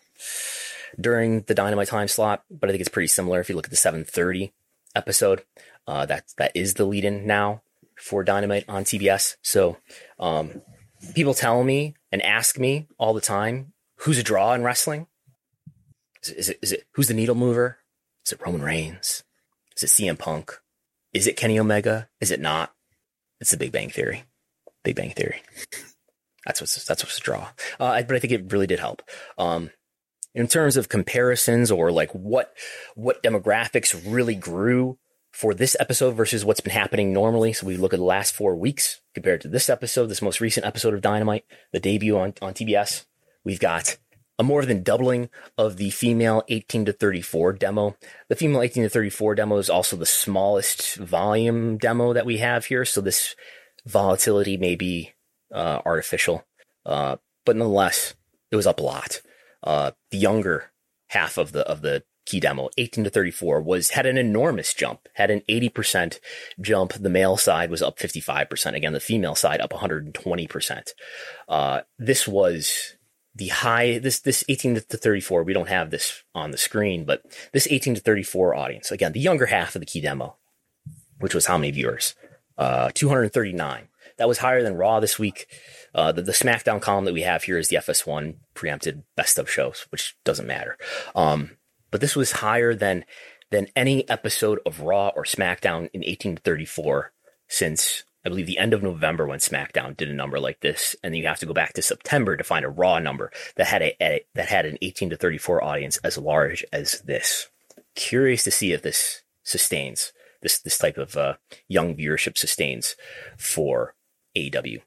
during the Dynamite time slot, but I think it's pretty similar if you look at the 730 episode. Uh, that, that is the lead in now for Dynamite on TBS. So, um, people tell me and ask me all the time, who's a draw in wrestling? Is it, is it, is it who's the needle mover? Is it Roman Reigns? Is it CM Punk? Is it Kenny Omega? Is it not? It's the Big Bang Theory. Big Bang Theory. That's what's that's what's a draw. Uh, but I think it really did help. Um, in terms of comparisons or like what what demographics really grew for this episode versus what's been happening normally. So we look at the last four weeks compared to this episode, this most recent episode of Dynamite, the debut on, on TBS. We've got a more than doubling of the female 18 to 34 demo. The female 18 to 34 demo is also the smallest volume demo that we have here. So this volatility may be uh, artificial, uh, but nonetheless, it was up a lot. Uh, the younger half of the of the key demo, 18 to 34, was had an enormous jump, had an 80% jump. The male side was up 55%. Again, the female side up 120%. Uh, this was the high, this, this 18 to 34, we don't have this on the screen, but this 18 to 34 audience, again, the younger half of the key demo, which was how many viewers? Uh, 239. That was higher than Raw this week. Uh, the, the SmackDown column that we have here is the FS1 preempted best of shows, which doesn't matter. Um, but this was higher than than any episode of Raw or SmackDown in 1834 since I believe the end of November when SmackDown did a number like this, and you have to go back to September to find a Raw number that had a, a that had an 18 to 34 audience as large as this. Curious to see if this sustains this this type of uh, young viewership sustains for AEW.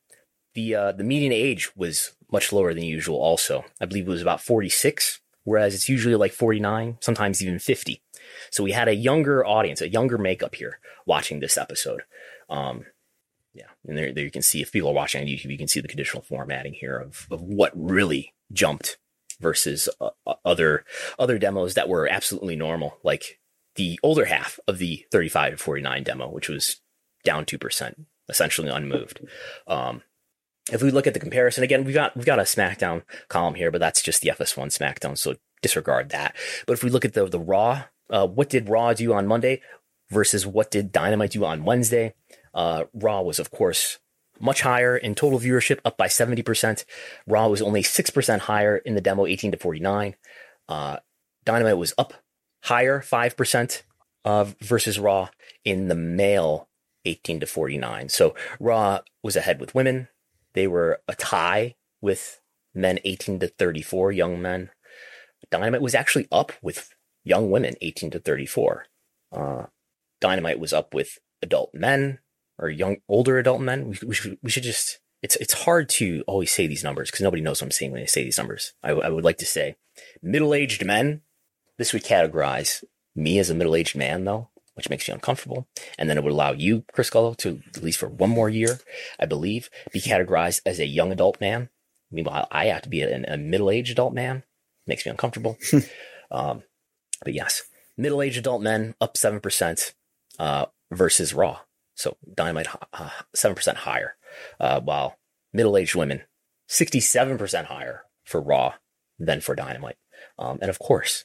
The uh, the median age was much lower than usual. Also, I believe it was about 46, whereas it's usually like 49, sometimes even 50. So we had a younger audience, a younger makeup here watching this episode. Um, yeah, and there, there you can see if people are watching on YouTube, you can see the conditional formatting here of, of what really jumped versus uh, uh other other demos that were absolutely normal, like the older half of the 35 to 49 demo, which was down 2%, essentially unmoved. Um, if we look at the comparison again, we've got we've got a SmackDown column here, but that's just the FS1 SmackDown, so disregard that. But if we look at the the Raw, uh, what did Raw do on Monday versus what did Dynamite do on Wednesday? Uh, Raw was, of course, much higher in total viewership, up by 70%. Raw was only 6% higher in the demo, 18 to 49. Uh, Dynamite was up higher, 5% uh, versus Raw in the male 18 to 49. So Raw was ahead with women. They were a tie with men 18 to 34, young men. Dynamite was actually up with young women 18 to 34. Uh, Dynamite was up with adult men or young, older adult men. We, we, should, we should just, it's, it's hard to always say these numbers because nobody knows what I'm saying when I say these numbers. I, I would like to say middle aged men this would categorize me as a middle aged man, though, which makes you uncomfortable. And then it would allow you, Chris Gullo, to at least for one more year, I believe, be categorized as a young adult man. Meanwhile, I have to be a, a middle aged adult man. Makes me uncomfortable. um, but yes, middle aged adult men up 7% uh, versus Raw. So Dynamite uh, 7% higher, uh, while middle aged women 67% higher for Raw than for Dynamite. Um, and of course,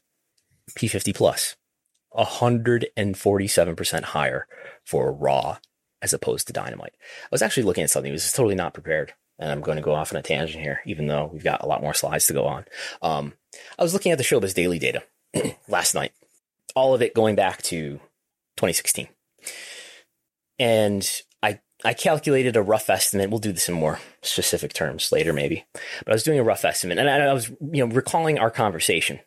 P50 plus, 147% higher for Raw as opposed to Dynamite. I was actually looking at something, I was totally not prepared. And I'm going to go off on a tangent here, even though we've got a lot more slides to go on. Um, I was looking at the Showbuzz Daily data last night, all of it going back to 2016. And I I calculated a rough estimate. We'll do this in more specific terms later, maybe. But I was doing a rough estimate, and I, I was, you know, recalling our conversation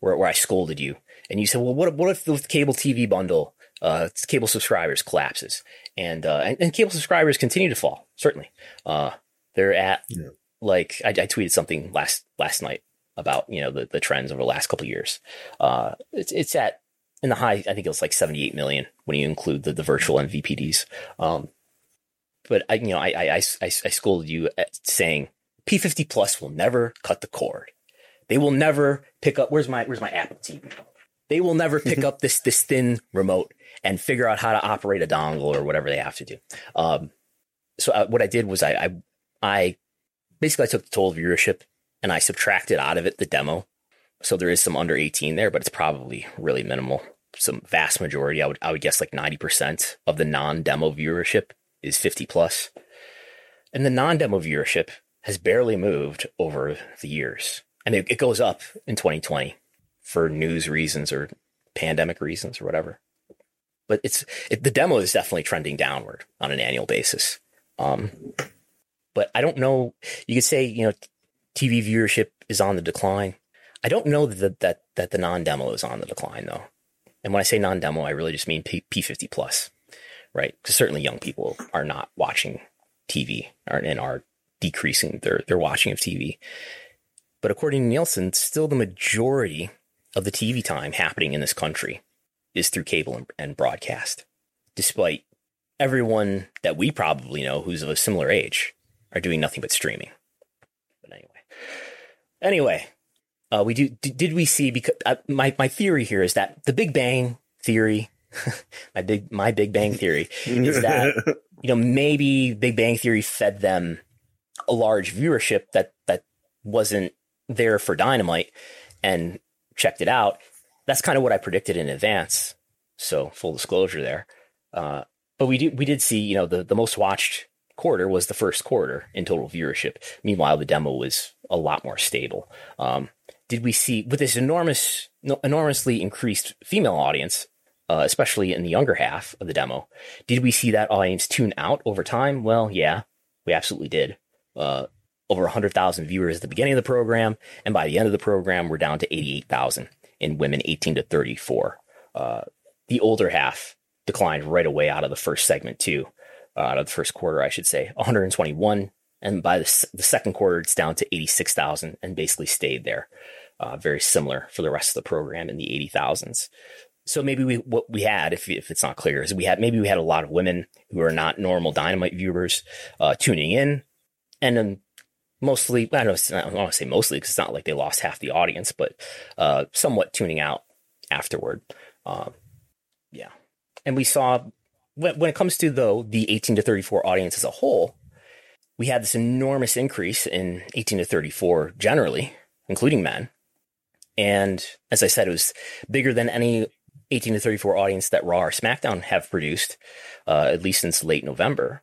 where, where I scolded you. And you said, well, what, what if the cable TV bundle, uh, cable subscribers collapses? And, uh, and, and, cable subscribers continue to fall, certainly. Uh, they're at yeah. like, I, I, tweeted something last, last night about, you know, the, the trends over the last couple years. Uh, it's, it's at, in the high, I think it was like 78 million when you include the, the virtual MVPDs. Um, but I, you know, I, I, I, I scolded you at saying P50 plus will never cut the cord. They will never pick up. Where's my Where's my Apple TV? They will never pick up this this thin remote and figure out how to operate a dongle or whatever they have to do. Um, so uh, what I did was I, I I basically I took the total viewership and I subtracted out of it the demo. So there is some under 18 there, but it's probably really minimal. Some vast majority, I would I would guess like 90% of the non-demo viewership is 50 plus. And the non-demo viewership has barely moved over the years and it, it goes up in 2020 for news reasons or pandemic reasons or whatever. But it's it, the demo is definitely trending downward on an annual basis. Um, but I don't know. You could say you know TV viewership is on the decline. I don't know that that that the non demo is on the decline though. And when I say non demo, I really just mean P fifty plus, right? Because certainly young people are not watching TV and are decreasing their their watching of TV. But according to Nielsen, still the majority of the TV time happening in this country is through cable and, and broadcast, despite everyone that we probably know who's of a similar age are doing nothing but streaming. But anyway, anyway, uh, we do. Did we see? Because uh, my my theory here is that the Big Bang theory, my big my Big Bang theory is that you know maybe Big Bang theory fed them a large viewership that that wasn't there for Dynamite and checked it out. That's kind of what I predicted in advance. So full disclosure there. Uh, but we did we did see you know the the most watched quarter was the first quarter in total viewership. Meanwhile, the demo was a lot more stable. Um, did we see with this enormous, enormously increased female audience, uh, especially in the younger half of the demo, did we see that audience tune out over time? Well, yeah, we absolutely did. Uh, over 100,000 viewers at the beginning of the program, and by the end of the program, we're down to 88,000 in women 18 to 34. Uh, the older half declined right away out of the first segment too, uh, out of the first quarter, I should say, 121, and by the, the second quarter, it's down to 86,000 and basically stayed there. Uh, very similar for the rest of the program in the 80,000s. So maybe we what we had, if if it's not clear, is we had maybe we had a lot of women who are not normal dynamite viewers uh, tuning in, and then mostly I don't, know, I don't want to say mostly because it's not like they lost half the audience, but uh, somewhat tuning out afterward. Um, yeah, and we saw when, when it comes to though the 18 to 34 audience as a whole, we had this enormous increase in 18 to 34 generally, including men. And as I said, it was bigger than any 18 to 34 audience that Raw or SmackDown have produced, uh, at least since late November.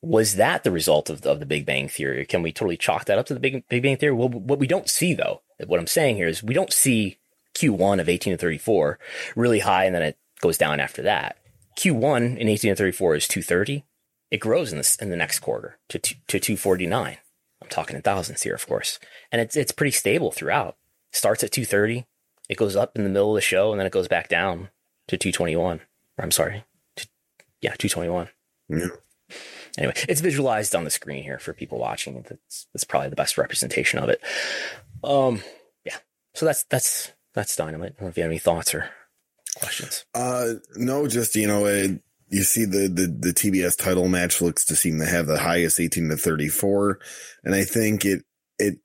Was that the result of the, of the Big Bang Theory? Can we totally chalk that up to the Big, Big Bang Theory? Well, what we don't see though, what I'm saying here is we don't see Q1 of 18 to 34 really high and then it goes down after that. Q1 in 18 to 34 is 230. It grows in, this, in the next quarter to, to 249. I'm talking in thousands here, of course. And it's, it's pretty stable throughout. Starts at 230, it goes up in the middle of the show and then it goes back down to 221. Or I'm sorry. To, yeah, 221. Yeah. Anyway, it's visualized on the screen here for people watching. That's, that's probably the best representation of it. Um, yeah. So that's, that's, that's dynamite. I don't know if you have any thoughts or questions. Uh, no, just, you know, it, you see the, the, the TBS title match looks to seem to have the highest 18 to 34. And I think it, it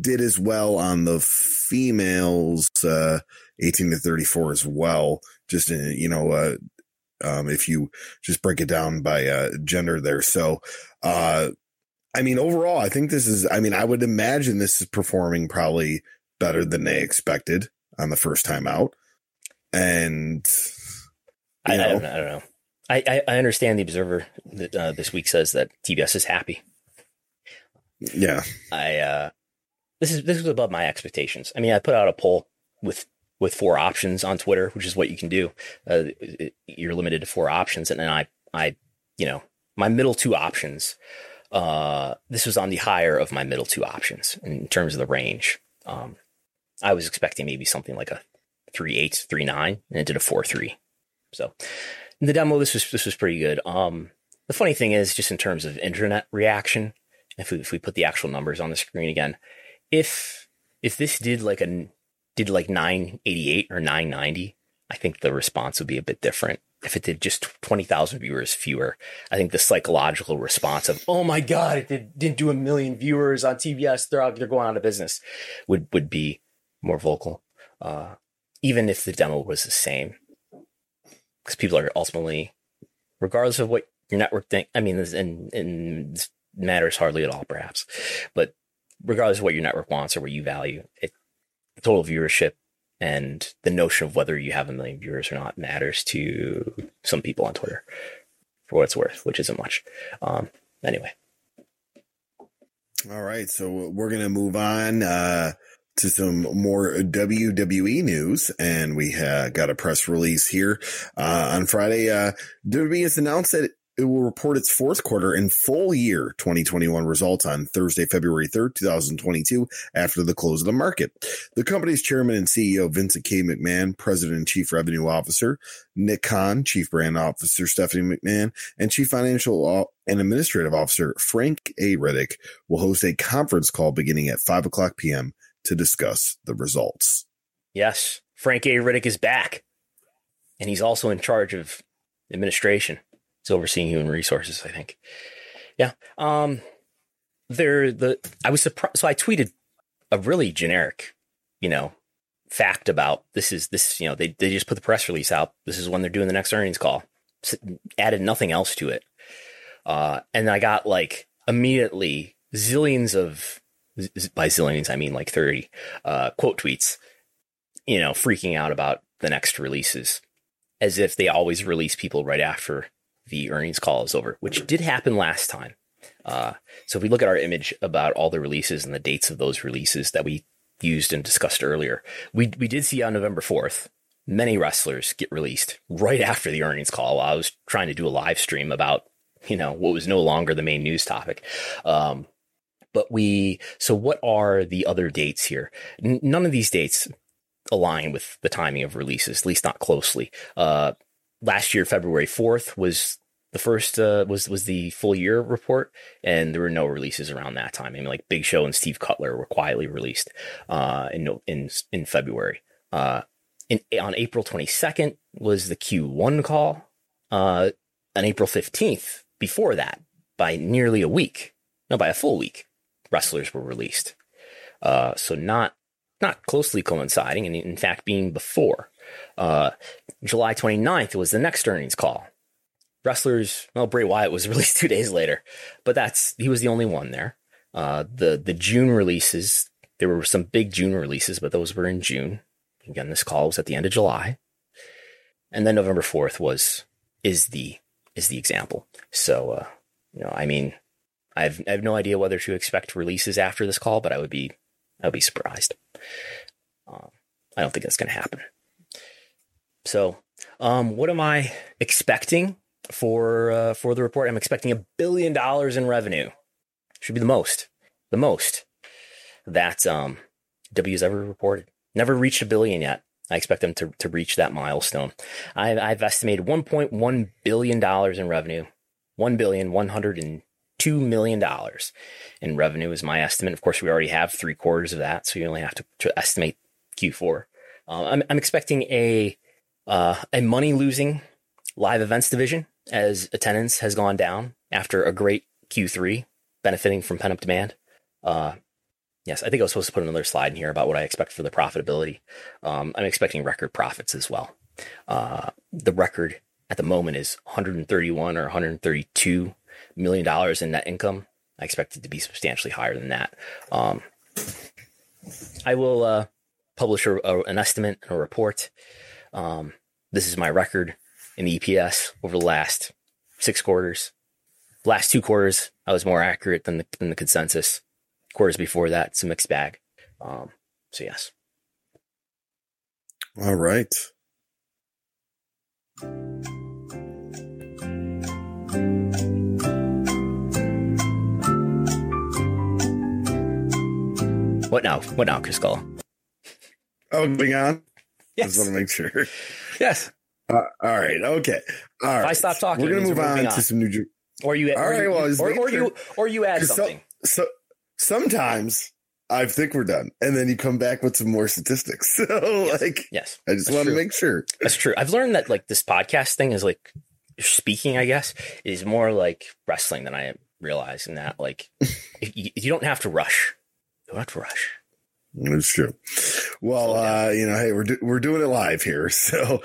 did as well on the females, uh, 18 to 34 as well. Just, in, you know, uh, um, if you just break it down by, uh, gender there. So, uh, I mean, overall, I think this is, I mean, I would imagine this is performing probably better than they expected on the first time out. And, I, I, don't, I don't know. I, I, understand the observer that uh, this week says that TBS is happy. Yeah. I, uh, this is this was above my expectations. I mean, I put out a poll with with four options on Twitter, which is what you can do. Uh, you're limited to four options, and then I I you know my middle two options. Uh, this was on the higher of my middle two options in terms of the range. Um, I was expecting maybe something like a three eight, three nine, and it did a four three. So in the demo, this was this was pretty good. Um, the funny thing is, just in terms of internet reaction, if we if we put the actual numbers on the screen again, if if this did like a did like 988 or 990, I think the response would be a bit different. If it did just 20,000 viewers fewer, I think the psychological response of, oh my God, it did, didn't do a million viewers on TBS, they're, out, they're going out of business, would, would be more vocal. Uh, even if the demo was the same. Because people are ultimately, regardless of what your network think, I mean, and, and matters hardly at all, perhaps, but regardless of what your network wants or what you value, it, total viewership and the notion of whether you have a million viewers or not matters to some people on Twitter for what it's worth, which isn't much. Um, anyway. All right. So we're going to move on, uh, to some more WWE news, and we uh, got a press release here uh, on Friday. Uh, WWE has announced that it will report its fourth quarter and full year 2021 results on Thursday, February 3rd, 2022, after the close of the market. The company's chairman and CEO, Vincent K. McMahon, president and chief revenue officer, Nick Khan, chief brand officer, Stephanie McMahon, and chief financial uh, and administrative officer, Frank A. Riddick, will host a conference call beginning at 5 o'clock p.m. to discuss the results. Yes, Frank A. Riddick is back, and he's also in charge of administration. It's overseeing human resources, I think. Yeah. Um, there, the, I was surprised. So I tweeted a really generic, you know, fact about this is this, you know, they, they just put the press release out. This is when they're doing the next earnings call. Added nothing else to it. Uh, and I got like immediately zillions of, by zillions, I mean like 30, uh, quote tweets, you know, freaking out about the next releases as if they always release people right after the earnings call is over, which did happen last time. Uh, so if we look at our image about all the releases and the dates of those releases that we used and discussed earlier, we we did see on November fourth many wrestlers get released right after the earnings call. I was trying to do a live stream about you know what was no longer the main news topic. Um, but we so what are the other dates here? N- none of these dates align with the timing of releases, at least not closely. Uh, last year, February fourth was the first uh, was was the full year report, and there were no releases around that time. I mean, like Big Show and Steve Cutler were quietly released uh, in in in February. Uh, in, on April 22nd was the Q1 call. Uh, on April 15th, before that, by nearly a week, no, by a full week, wrestlers were released. Uh, so not not closely coinciding, and in fact being before. Uh, July 29th was the next earnings call. Wrestlers, well, Bray Wyatt was released two days later, but that's he was the only one there. Uh, the the June releases, there were some big June releases, but those were in June. Again, this call was at the end of July, and then November 4th was is the is the example. So, uh, you know, I mean, I've I have no idea whether to expect releases after this call, but I would be I would be surprised. Um, I don't think that's going to happen. So, um, what am I expecting for uh, for the report? I'm expecting a billion dollars in revenue. Should be the most, the most that um, W's ever reported. Never reached a billion yet. I expect them to, to reach that milestone. I, I've estimated 1.1 billion dollars in revenue. One billion one hundred and two million dollars in revenue is my estimate. Of course, we already have three quarters of that, so you only have to, to estimate Q4. Uh, I'm, I'm expecting a uh, a money losing live events division as attendance has gone down after a great Q3, benefiting from pent up demand. Uh, yes, I think I was supposed to put another slide in here about what I expect for the profitability. Um, I'm expecting record profits as well. Uh, the record at the moment is 131 or 132 million dollars in net income. I expect it to be substantially higher than that. Um, I will uh, publish a, a, an estimate, and a report. Um, this is my record in the EPS over the last six quarters. Last two quarters, I was more accurate than the, than the consensus. Quarters before that, it's a mixed bag. Um, so yes. All right. What now? What now, Chris Cole? Oh, moving on. Yes. I just want to make sure. Yes. Uh, all right. Okay. All right. If I stop talking, we're gonna move we're on, to some new. Or you, All or, right, you well, or, or you, or you add 'Cause so- something. So sometimes I think we're done, and then you come back with some more statistics. So Yes. like, yes, I just That's want to make sure. that's true. I've learned that like this podcast thing is like speaking. I guess is more like wrestling than I realize. In that, like, you, you don't have to rush. You don't have to rush. It's true. Well, uh, you know, hey, we're do- we're doing it live here, so.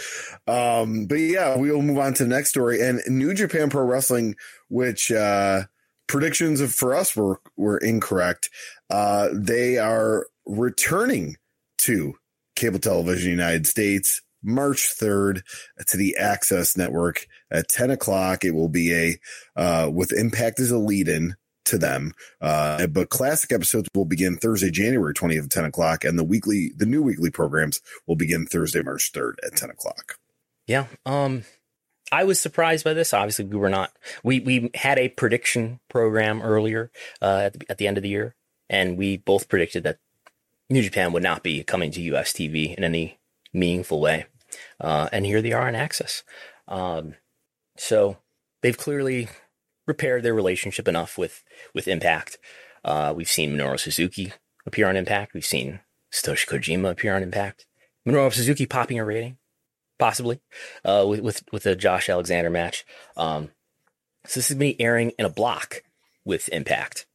Um, but yeah, we will move on to the next story and New Japan Pro Wrestling, which uh, predictions of, for us were were incorrect. Uh, they are returning to cable television United States March third to the AXS Network at ten o'clock. It will be a uh, with Impact as a lead in to them. Uh, but classic episodes will begin Thursday, January 20th at 10 o'clock. And the weekly, the new weekly programs will begin Thursday, March 3rd at 10 o'clock. Yeah. Um, I was surprised by this. Obviously, we were not. We we had a prediction program earlier uh, at the, at the end of the year, and we both predicted that New Japan would not be coming to US TV in any meaningful way. Uh, and here they are on AXS. Um, so they've clearly repaired their relationship enough with with Impact. Uh, we've seen Minoru Suzuki appear on Impact. We've seen Satoshi Kojima appear on Impact. Minoru Suzuki popping a rating, possibly, uh, with with with a Josh Alexander match. Um, so this is going to be airing in a block with Impact.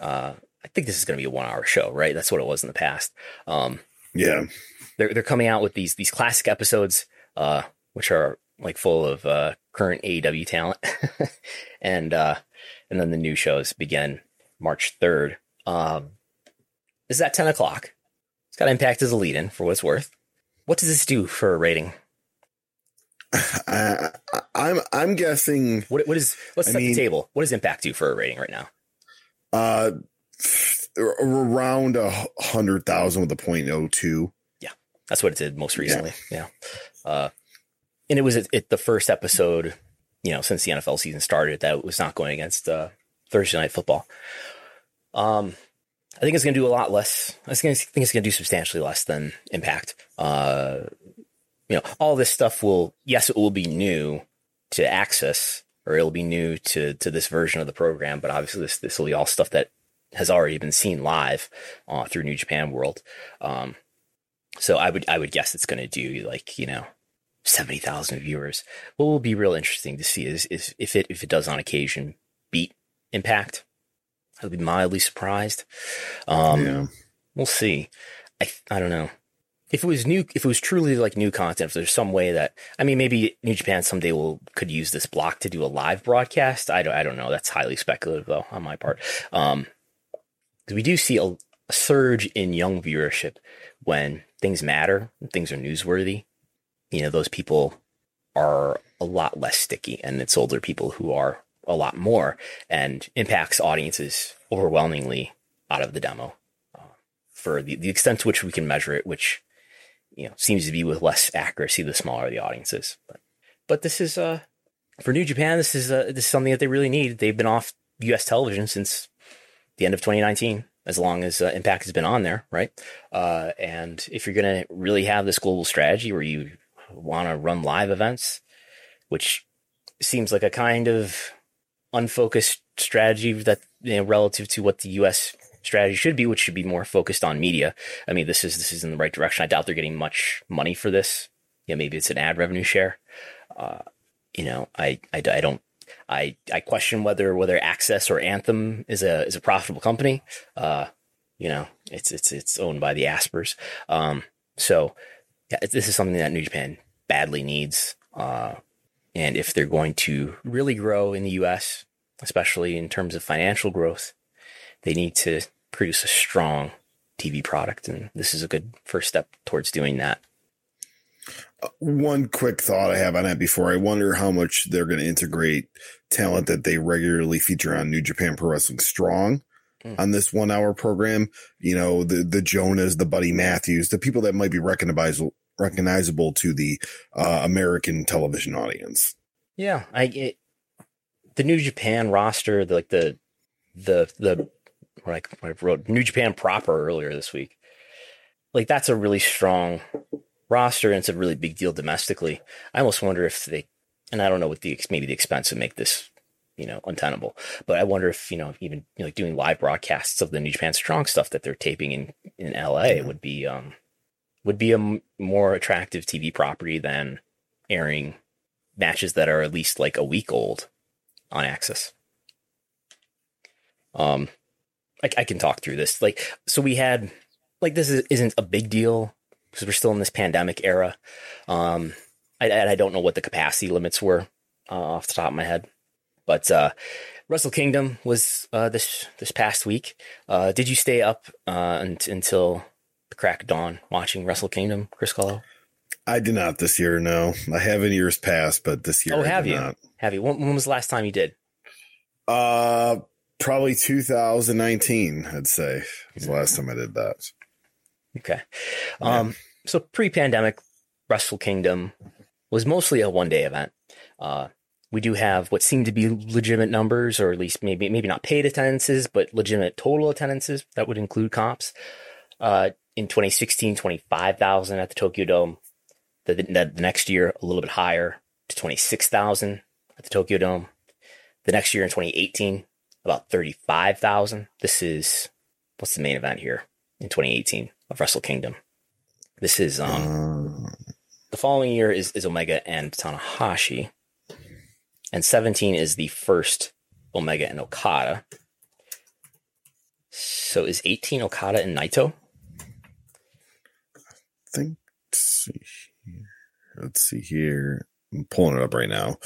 Uh, I think this is going to be a one hour show, right? That's what it was in the past. Um, Yeah. they're they're coming out with these these classic episodes, uh, which are like full of uh, current AEW talent, and uh, and then the new shows begin March third. Um, this is at ten o'clock. It's got Impact as a lead-in for what it's worth. What does this do for a rating? I, I'm I'm guessing. What what is let's I set mean- the table. What does Impact do for a rating right now? Uh, around a hundred thousand with a point oh two. Yeah, That's what it did most recently. Yeah. Uh, and it was the first episode, you know, since the NFL season started that was not going against uh, Thursday night football. Um, I think it's going to do a lot less. I think it's, think it's going to do substantially less than Impact. Uh, you know, all this stuff will, yes, it will be new to AXS or it'll be new to, to this version of the program, but obviously this, this will be all stuff that has already been seen live uh, through New Japan World. Um, so I would I would guess it's going to do like you know seventy thousand viewers. What will be real interesting to see is, is if it if it does on occasion beat Impact. I'll be mildly surprised. Um, yeah. We'll see. I I don't know if it was new. If it was truly like new content, if there's some way that I mean, maybe New Japan someday will could use this block to do a live broadcast. I don't I don't know. That's highly speculative though on my part. Um, we do see a, a surge in young viewership when things matter, when things are newsworthy. You know, those people are a lot less sticky, and it's older people who are a lot more, and impacts audiences overwhelmingly out of the demo uh, for the, the extent to which we can measure it, which you know seems to be with less accuracy the smaller the audiences. But but this is uh for New Japan, this is uh, this is something that they really need. They've been off U.S. television since the end of 2019 as long as uh, Impact has been on there, right? Uh, and if you're going to really have this global strategy where you want to run live events, which seems like a kind of unfocused strategy that you know relative to what the U.S. strategy should be, which should be more focused on media. I mean, this is this is in the right direction. I doubt they're getting much money for this. Yeah, maybe it's an ad revenue share. Uh, you know, I, I, I don't I I question whether whether AXS or Anthem is a is a profitable company. Uh, you know, it's it's it's owned by the Aspers. Um, so this is something that New Japan badly needs. Uh, and if they're going to really grow in the U.S., especially in terms of financial growth, they need to produce a strong TV product, and this is a good first step towards doing that. One quick thought I have on that before I wonder how much they're going to integrate talent that they regularly feature on New Japan Pro Wrestling Strong Mm. on this one hour program. You know, the, the Jonas, the Buddy Matthews, the people that might be recognizable, recognizable to the uh, American television audience. Yeah, I it, the New Japan roster, the, like the the the like I wrote New Japan proper earlier this week. Like that's a really strong roster, and it's a really big deal domestically. I almost wonder if they, and I don't know what the maybe the expense would make this, you know, untenable. But I wonder if you know even you know, like doing live broadcasts of the New Japan Strong stuff that they're taping in in LA would be um would be a m- more attractive TV property than airing matches that are at least like a week old on AXS. Um, I, I can talk through this. Like, so we had like this is, isn't a big deal because we're still in this pandemic era. Um, I, I don't know what the capacity limits were uh, off the top of my head, but uh, Wrestle Kingdom was uh, this this past week. Uh, did you stay up uh, un- until the crack of dawn watching Wrestle Kingdom, Chris Gullo? I did not this year. No, I have in years past, but this year, Oh, I have did you? Not. Have you? When, when was the last time you did? Uh, probably 2019. I'd say was the last time I did that. Okay. Um, so pre-pandemic, Wrestle Kingdom was mostly a one-day event. Uh, we do have what seem to be legitimate numbers, or at least maybe maybe not paid attendances, but legitimate total attendances that would include comps. Uh, in 2016, 25,000 at the Tokyo Dome. The, the, the next year, a little bit higher to 26,000 at the Tokyo Dome. The next year in 2018, about 35,000. This is what's the main event here in 2018 of Wrestle Kingdom. This is um the following year is, is Omega and Tanahashi. And 17 is the first Omega and Okada. So is 18 Okada and Naito? Think let's see here. Let's see here. I'm pulling it up right now.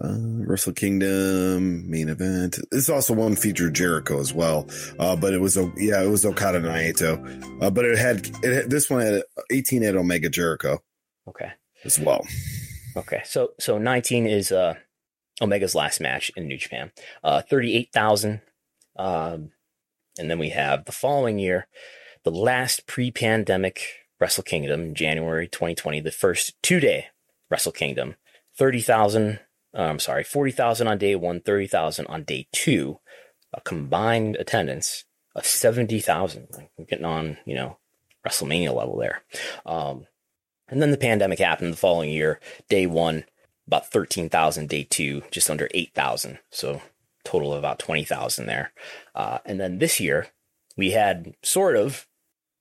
Uh, Wrestle Kingdom main event. This also one featured Jericho as well. Uh, but it was yeah, it was Okada and Naito. Uh, but it had it had, this one had 18 had Omega Jericho Okay. as well. Okay, so so 19 is uh, Omega's last match in New Japan. Uh, 38,000. Um, and then we have the following year, the last pre-pandemic Wrestle Kingdom, January 2020, the first two-day Wrestle Kingdom, 30,000. Uh, I'm sorry, 40,000 on day one, 30,000 on day two. A combined attendance of 70,000. Like we're getting on, you know, WrestleMania level there. Um, and then the pandemic happened the following year. Day one, about 13,000. Day two, just under 8,000. So total of about 20,000 there. Uh, and then this year, we had sort of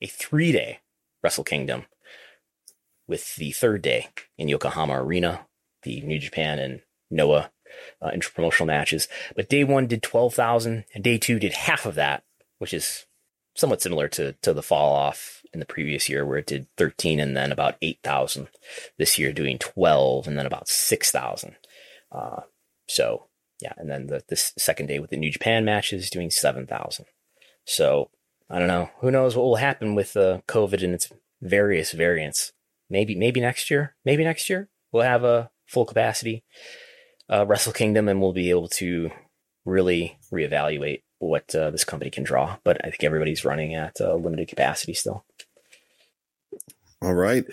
a three day Wrestle Kingdom with the third day in Yokohama Arena, the New Japan and Noah uh, interpromotional matches. But day one did 12,000 and day two did half of that, which is somewhat similar to, to the fall off in the previous year where it did 13 and then about 8,000 this year doing 12 and then about 6,000. Uh, so yeah. And then the, the second day with the New Japan matches doing 7,000. So I don't know. Who knows what will happen with uh, COVID and its various variants. Maybe, maybe next year, maybe next year we'll have a full capacity uh, Wrestle Kingdom and we'll be able to really reevaluate what uh, this company can draw. But I think everybody's running at uh, limited capacity still. All right.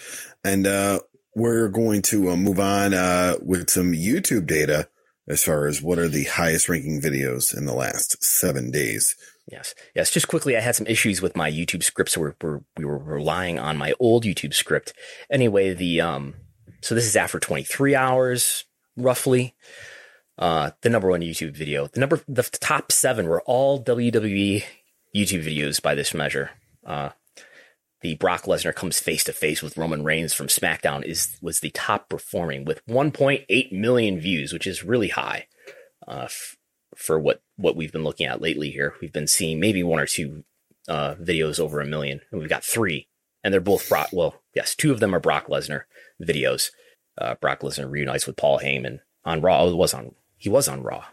And uh, we're going to uh, move on uh, with some YouTube data as far as what are the highest ranking videos in the last seven days. Yes. Yes. Just quickly, I had some issues with my YouTube script. So we're, we're, we were relying on my old YouTube script. Anyway, the, um, so this is after 23 hours, roughly. Uh, the number one YouTube video, the number, the top seven were all WWE YouTube videos by this measure. Uh, the Brock Lesnar comes face to face with Roman Reigns from SmackDown is was the top performing with 1.8 million views, which is really high uh, f- for what what we've been looking at lately. Here, we've been seeing maybe one or two uh, videos over a million, and we've got three, and they're both Brock. Well, yes, two of them are Brock Lesnar videos. Uh, Brock Lesnar reunites with Paul Heyman on Raw. Oh, it was on he was on Raw.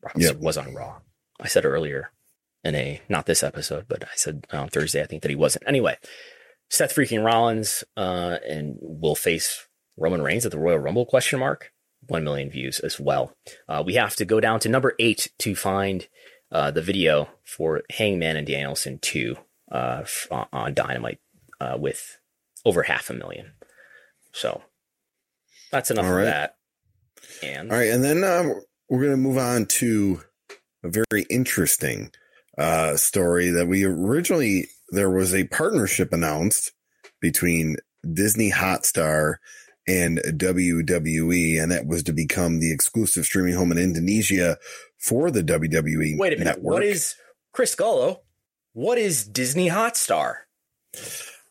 Brock yep. was on Raw. I said earlier in a not this episode, but I said on Thursday I think that he wasn't. Anyway, Seth freaking Rollins uh, and will face Roman Reigns at the Royal Rumble question mark. One million views as well. Uh, we have to go down to number eight to find uh, the video for Hangman and Danielson two uh, on Dynamite uh, with over half a million. So that's enough of that. And all right, and then um, we're going to move on to a very interesting uh, story that we originally there was a partnership announced between Disney Hotstar and WWE, and that was to become the exclusive streaming home in Indonesia for the WWE. Wait a minute, network. what is Chris Gullo? What is Disney Hotstar?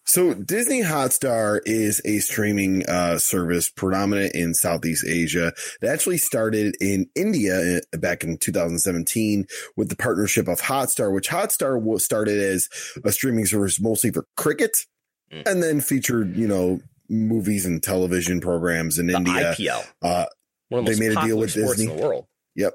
So Disney Hotstar is a streaming uh, service predominant in Southeast Asia. It actually started in India uh, back in 2017 with the partnership of Hotstar, which Hotstar started as a streaming service mostly for cricket, mm. and then featured you know movies and television programs in the India. IPL. Uh, they made a deal with Disney. The world. Yep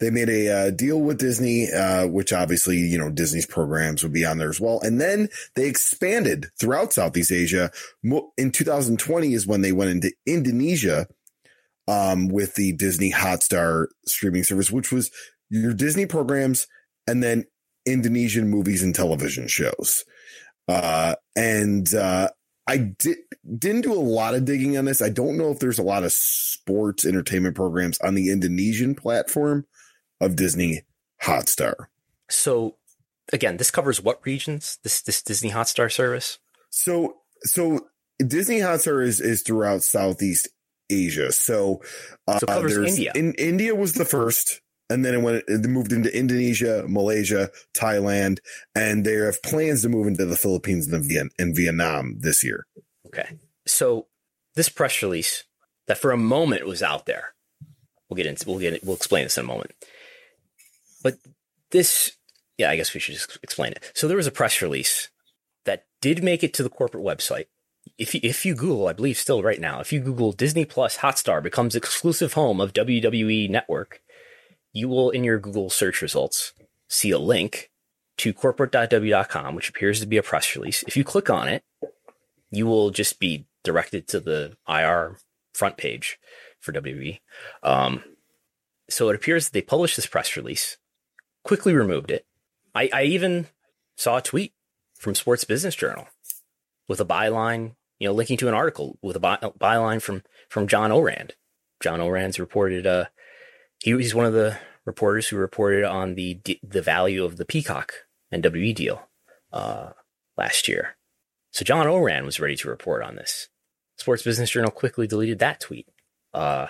they made a uh, deal with Disney, uh, which obviously, you know, Disney's programs would be on there as well. And then they expanded throughout Southeast Asia. In 2020 is when they went into Indonesia um, with the Disney Hotstar streaming service, which was your Disney programs and then Indonesian movies and television shows. Uh, and uh, I did, didn't do a lot of digging on this. I don't know if there's a lot of sports entertainment programs on the Indonesian platform of Disney Hotstar. So again, this covers what regions? This this Disney Hotstar service? So so Disney Hotstar is is throughout Southeast Asia. So, uh, so covers India. In, India was the first, and then it went it moved into Indonesia, Malaysia, Thailand, and they have plans to move into the Philippines and, Vietnam this year. Okay, so this press release that for a moment was out there. We'll get into we'll get we'll explain this in a moment. But this, yeah, I guess we should just explain it. So there was a press release that did make it to the corporate website. If you, if you Google, I believe still right now, if you Google Disney Plus Hotstar becomes exclusive home of WWE Network, you will in your Google search results see a link to corporate.w.com, which appears to be a press release. If you click on it, you will just be directed to the IR front page for WWE. Um, so it appears that they published this press release, quickly removed it. I, I even saw a tweet from Sports Business Journal with a byline, you know, linking to an article with a by, byline from from John Ourand. John Ourand's reported. Uh, he, he's one of the reporters who reported on the the value of the Peacock and WWE deal uh, last year. So John Ourand was ready to report on this. Sports Business Journal quickly deleted that tweet. Uh,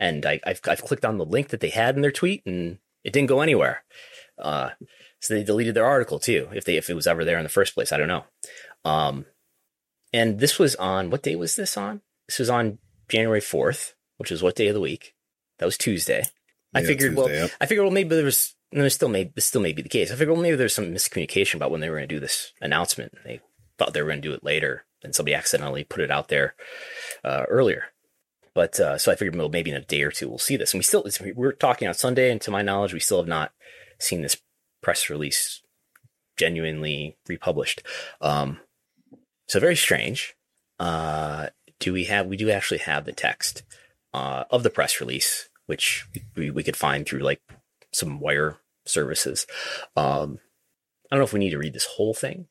and I, have I've clicked on the link that they had in their tweet, and it didn't go anywhere. Uh, so they deleted their article too, if they if it was ever there in the first place. I don't know. Um, and this was on what day was this on? This was on January fourth, which is what day of the week? That was Tuesday. Yeah, I figured, Tuesday, well, I figured, well, maybe there was, there still may, this still may be the case. I figured, well, maybe there's some miscommunication about when they were going to do this announcement. They thought they were going to do it later, and somebody accidentally put it out there uh, earlier. But uh, so I figured, well, maybe in a day or two we'll see this. And we still, we're talking on Sunday, and to my knowledge, we still have not seen this press release genuinely republished. Um, so very strange. Uh, do we have? We do actually have the text uh, of the press release, which we, we could find through like some wire services. Um, I don't know if we need to read this whole thing.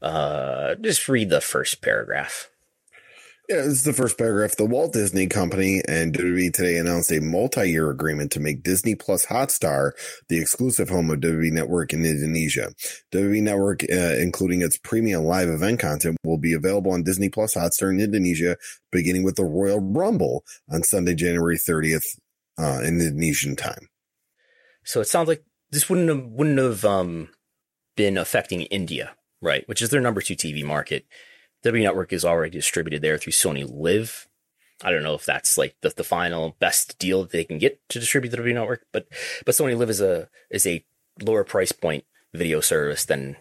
Uh, just read the first paragraph. Yeah, this is the first paragraph. The Walt Disney Company and WWE today announced a multi-year agreement to make Disney Plus Hotstar the exclusive home of WWE Network in Indonesia. WWE Network, uh, including its premium live event content, will be available on Disney Plus Hotstar in Indonesia, beginning with the Royal Rumble on Sunday, January 30th, uh, in Indonesian time. So it sounds like this wouldn't have wouldn't have um, been affecting India, right? Which is their number two TV market W Network is already distributed there through Sony Live. I don't know if that's like the, the final best deal that they can get to distribute the W Network, but but Sony Live is a is a lower price point video service than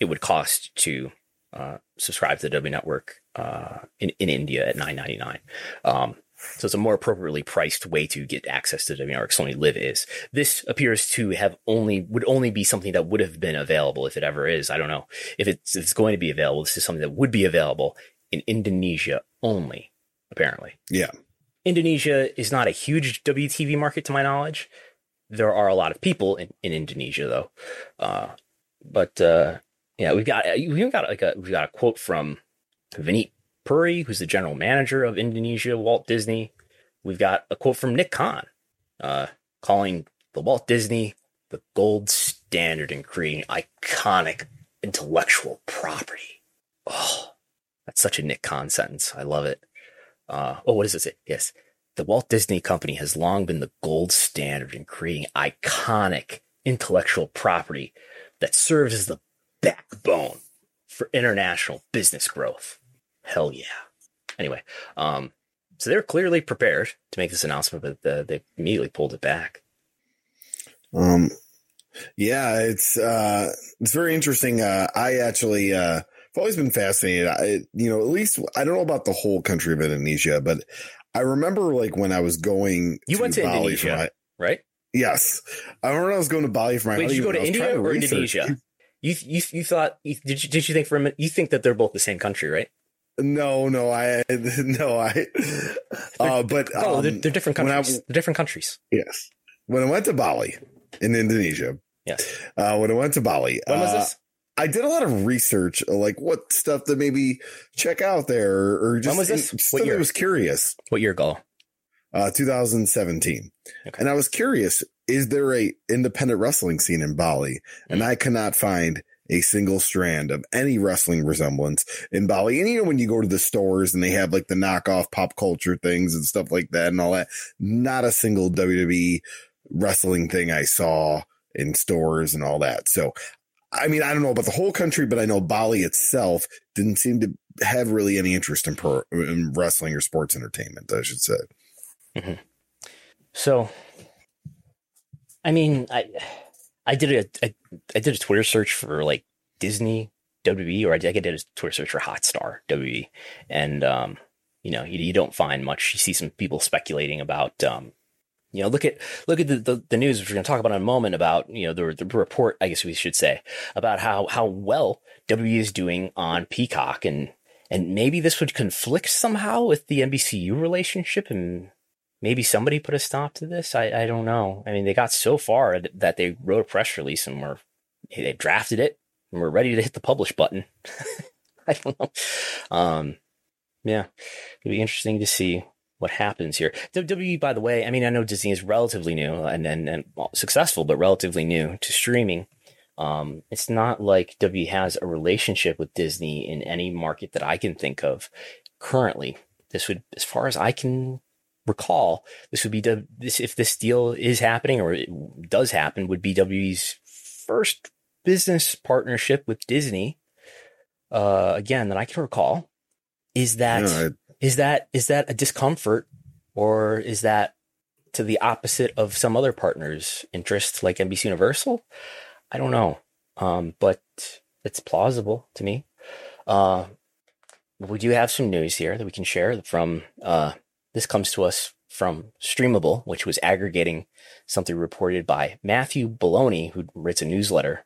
it would cost to uh, subscribe to the W Network uh, in in India at nine ninety nine. Um, so it's a more appropriately priced way to get access to WNR Sony Live is. This appears to have only would only be something that would have been available if it ever is. I don't know if it's if it's going to be available. This is something that would be available in Indonesia only, apparently. Yeah. Indonesia is not a huge WTV market to my knowledge. There are a lot of people in, in Indonesia though. Uh, but uh, yeah, we've got we've got like a we've got a quote from Vineet Puri, who's the general manager of Indonesia Walt Disney. We've got a quote from Nick Khan, uh, calling the Walt Disney the gold standard in creating iconic intellectual property. Oh, that's such a Nick Khan sentence. I love it. Uh, oh, what does it say? Yes. The Walt Disney Company has long been the gold standard in creating iconic intellectual property that serves as the backbone for international business growth. Hell yeah. Anyway, um, so they're clearly prepared to make this announcement, but uh, they immediately pulled it back. Um, yeah, it's uh, it's very interesting. Uh, I actually uh, I've always been fascinated. I, you know, at least I don't know about the whole country of Indonesia, but I remember like when I was going. You to went to Bali Indonesia, my, right? Yes, I remember when I was going to Bali for my. Wait, did you go to India or research. Indonesia? You, you you thought you, did you did you think for a minute you think that they're both the same country, right? No, no, I no, I. Uh, but oh, um, they're, they're, different countries. I, they're different countries. Yes. When I went to Bali in Indonesia. Yes. Uh, when I went to Bali. When was uh, this? I did a lot of research, like what stuff to maybe check out there, or just, when was this? just what year? I was curious. What year ago? Uh, 2017. Okay. And I was curious: is there a independent wrestling scene in Bali? Mm-hmm. And. I cannot find a single strand of any wrestling resemblance in Bali. And you know, when you go to the stores and they have like the knockoff pop culture things and stuff like that and all that, not a single WWE wrestling thing I saw in stores and all that. So, I mean, I don't know about the whole country, but I know Bali itself didn't seem to have really any interest in, pro, in wrestling or sports entertainment, I should say. Mm-hmm. So, I mean, I I did a, a I did a Twitter search for like Disney WWE, or I did, I did a Twitter search for Hotstar WWE, and um, you know, you, you don't find much. You see some people speculating about um, you know, look at look at the, the, the, news, which we're going to talk about in a moment about you know the, the report, I guess we should say, about how how well WWE is doing on Peacock and and maybe this would conflict somehow with the NBCU relationship and maybe somebody put a stop to this. I, I don't know. I mean, they got so far that they wrote a press release and were, they drafted it and we're ready to hit the publish button. I don't know. Um, yeah, it'd be interesting to see what happens here. WWE, by the way, I mean, I know Disney is relatively new and, and, and well, successful, but relatively new to streaming. Um, it's not like W has a relationship with Disney in any market that I can think of currently. This would, as far as I can recall, this would be this if this deal is happening or it does happen, would be WWE's first business partnership with Disney. Uh, again, that I can recall. Is that yeah, I... is that is that a discomfort, or is that to the opposite of some other partners' interest, like NBC Universal? I don't know. Um, but it's plausible to me. Uh, we do have some news here that we can share from, uh, this comes to us from Streamable, which was aggregating something reported by Matthew Belloni, who writes a newsletter,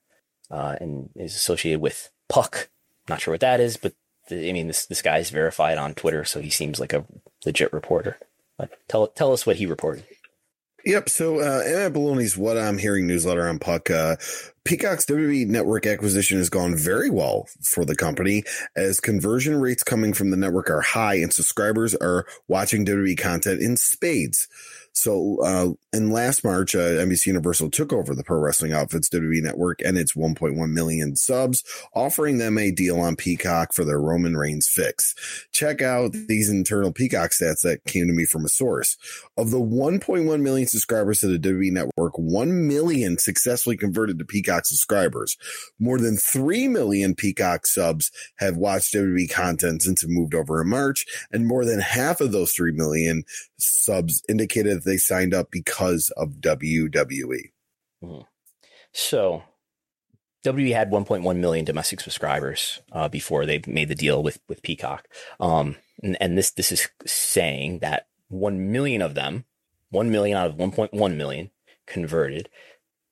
uh, and is associated with Puck. Not sure what that is, but the, I mean, this, this guy is verified on Twitter, so he seems like a legit reporter. But tell, tell us what he reported. Yep. So, uh, Emma Belloni's What I'm Hearing newsletter on Puck, uh, Peacock's WWE network acquisition has gone very well for the company as conversion rates coming from the network are high and subscribers are watching WWE content in spades. So, uh, in last March, uh, NBC Universal took over the Pro Wrestling Outfits WWE network and its 1.1 million subs, offering them a deal on Peacock for their Roman Reigns fix. Check out these internal Peacock stats that came to me from a source. Of the 1.1 million subscribers to the WWE network, 1 million successfully converted to Peacock subscribers. More than 3 million Peacock subs have watched WWE content since it moved over in March, and more than half of those 3 million subs indicated that they signed up because of WWE. Mm-hmm. So, WWE had 1.1 million domestic subscribers uh, before they made the deal with with Peacock, um, and, and this this is saying that one million of them, one million out of 1.1 million, converted.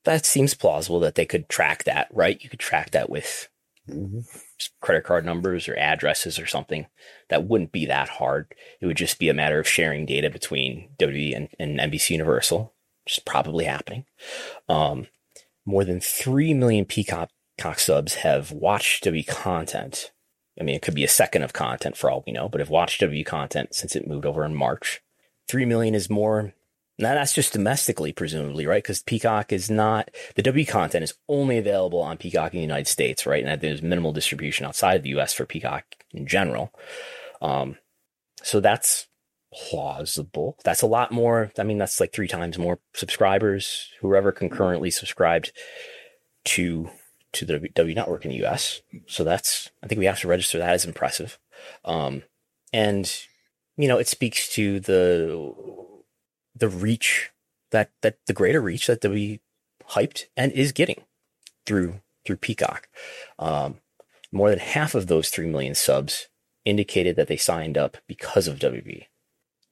That seems plausible that they could track that, right? You could track that with mm-hmm. credit card numbers or addresses or something. That wouldn't be that hard. It would just be a matter of sharing data between WWE and, and NBC Universal, which is probably happening. Um, more than 3 million Peacock subs have watched WWE content. I mean, it could be a second of content for all we know, but have watched WWE content since it moved over in March. 3 million is more now that's just domestically, presumably, right? Because Peacock is not the W content is only available on Peacock in the United States, right? And there's minimal distribution outside of the US for Peacock in general. Um, so that's plausible. That's a lot more. I mean, that's like three times more subscribers, whoever concurrently subscribed to to the W network in the US. So that's I think we have to register that as impressive. Um, and you know, it speaks to the the reach that that the greater reach that we hyped and is getting through through Peacock. Um, more than half of those three million subs indicated that they signed up because of WB.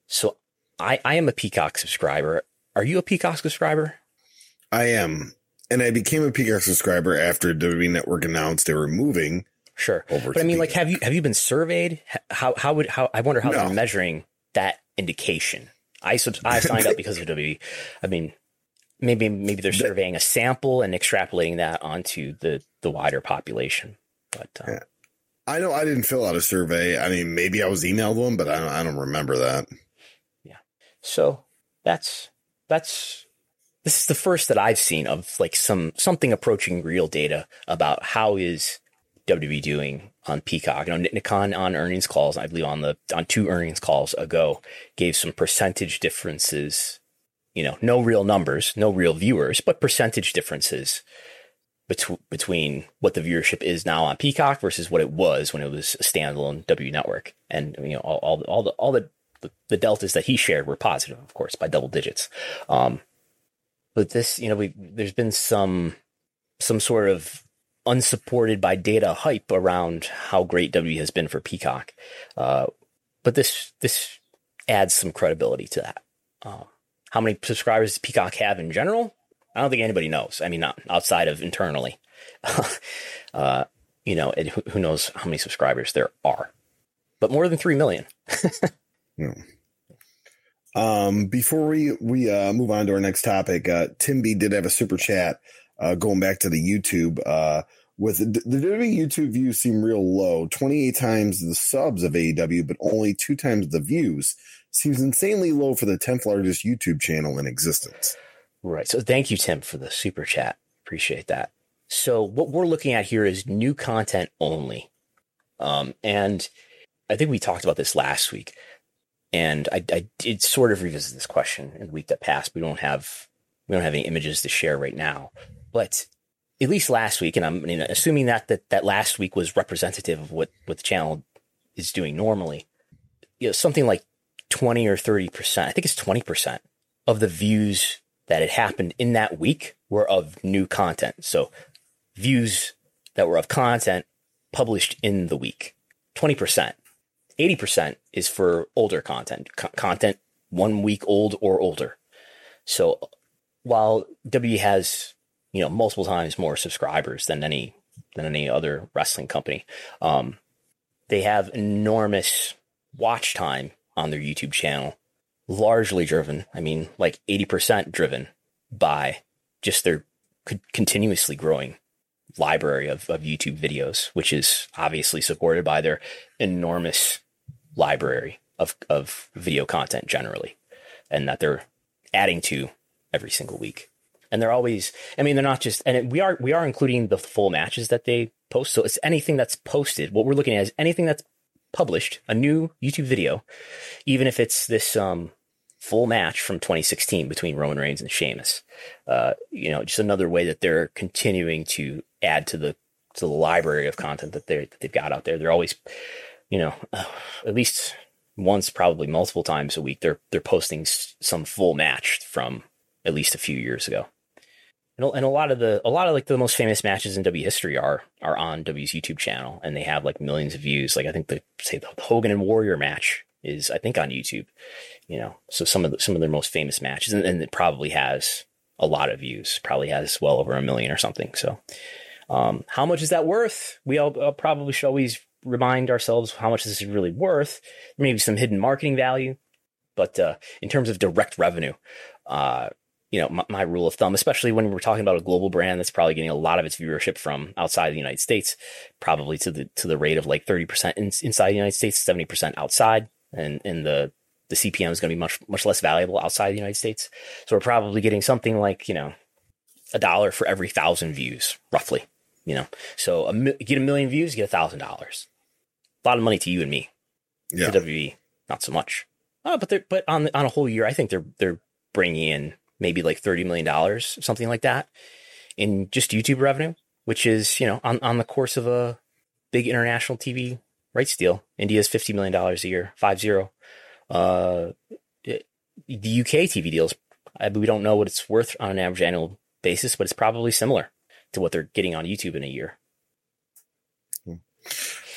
So I, I am a Peacock subscriber. Are you a Peacock subscriber? I am. And I became a Peacock subscriber after WB Network announced they were moving. Sure. Over but I mean, Peacock. like, have you have you been surveyed? How how would how I wonder how no. they're measuring that indication. I sub- I signed up because of WWE. I mean, maybe maybe they're surveying a sample and extrapolating that onto the the wider population. But um. I know I didn't fill out a survey. I mean, maybe I was emailed one, but I don't, I don't remember that. Yeah. So that's that's this is the first that I've seen of like some something approaching real data about how is WWE doing on Peacock. You know, Nick Khan on earnings calls, I believe on the on two earnings calls ago, gave some percentage differences. You know, no real numbers, no real viewers, but percentage differences between between what the viewership is now on Peacock versus what it was when it was a standalone W network. And you know, all all, all the all the the deltas that he shared were positive, of course, by double digits. Um, but this, you know, we there's been some some sort of unsupported by data hype around how great W has been for Peacock. Uh, but this this adds some credibility to that. Uh, how many subscribers does Peacock have in general? I don't think anybody knows. I mean, not outside of internally. uh, you know, who, who knows how many subscribers there are. but more than 3 million. yeah. Um, before we, we, uh, move on to our next topic, uh, Tim B did have a super chat, uh, going back to the YouTube, uh, with the, WWE YouTube views seem real low, 28 times the subs of AEW, but only two times the views seems insanely low for the 10th largest YouTube channel in existence. Right. So thank you, Tim, for the super chat. Appreciate that. So what we're looking at here is new content only. Um, and I think we talked about this last week. And I, I did sort of revisit this question in the week that passed. We don't have we don't have any images to share right now, but at least last week, and I'm assuming that, that that last week was representative of what what the channel is doing normally. You know, something like twenty or thirty percent. I think it's twenty percent of the views that had happened in that week were of new content. So views that were of content published in the week. Twenty percent. 80% is for older content, co- content one week old or older. So while W has, you know, multiple times more subscribers than any, than any other wrestling company, um, they have enormous watch time on their YouTube channel, largely driven. I mean, like 80% driven by just their continuously growing library of, of YouTube videos, which is obviously supported by their enormous library of, of video content generally, and that they're adding to every single week. And they're always, I mean, they're not just, and it, we are, we are including the full matches that they post. So it's anything that's posted. What we're looking at is anything that's published, a new YouTube video, even if it's this, um, full match from 2016 between Roman Reigns and Sheamus. Uh, you know, just another way that they're continuing to add to the to the library of content that they that they've got out there. They're always, you know, uh, at least once, probably multiple times a week. They're they're posting some full match from at least a few years ago. And, and a lot of the a lot of like the most famous matches in W history are are on W's YouTube channel, and they have like millions of views. Like I think the say the Hogan and Warrior match is I think on YouTube. You know, so some of the, some of their most famous matches, and, and it probably has a lot of views. Probably has well over a million or something. So um, how much is that worth? We all uh, probably should always remind ourselves how much this is really worth. Maybe some hidden marketing value, but uh, in terms of direct revenue, uh, you know, my, my, rule of thumb, especially when we're talking about a global brand that's probably getting a lot of its viewership from outside the United States, probably to the to the rate of like thirty percent in, inside the United States, seventy percent outside, and and the the CPM is going to be much much less valuable outside the United States. So we're probably getting something like you know a dollar for every thousand views, roughly. You know, so a, get a million views, get a thousand dollars. A lot of money to you and me. Yeah. To WWE, not so much. Uh, but they're but on on a whole year, I think they're they're bringing in maybe like thirty million dollars, something like that, in just YouTube revenue, which is you know on on the course of a big international TV rights deal. India's fifty million dollars a year, five zero. Uh, the UK TV deals, we don't know what it's worth on an average annual basis, but it's probably similar to what they're getting on YouTube in a year.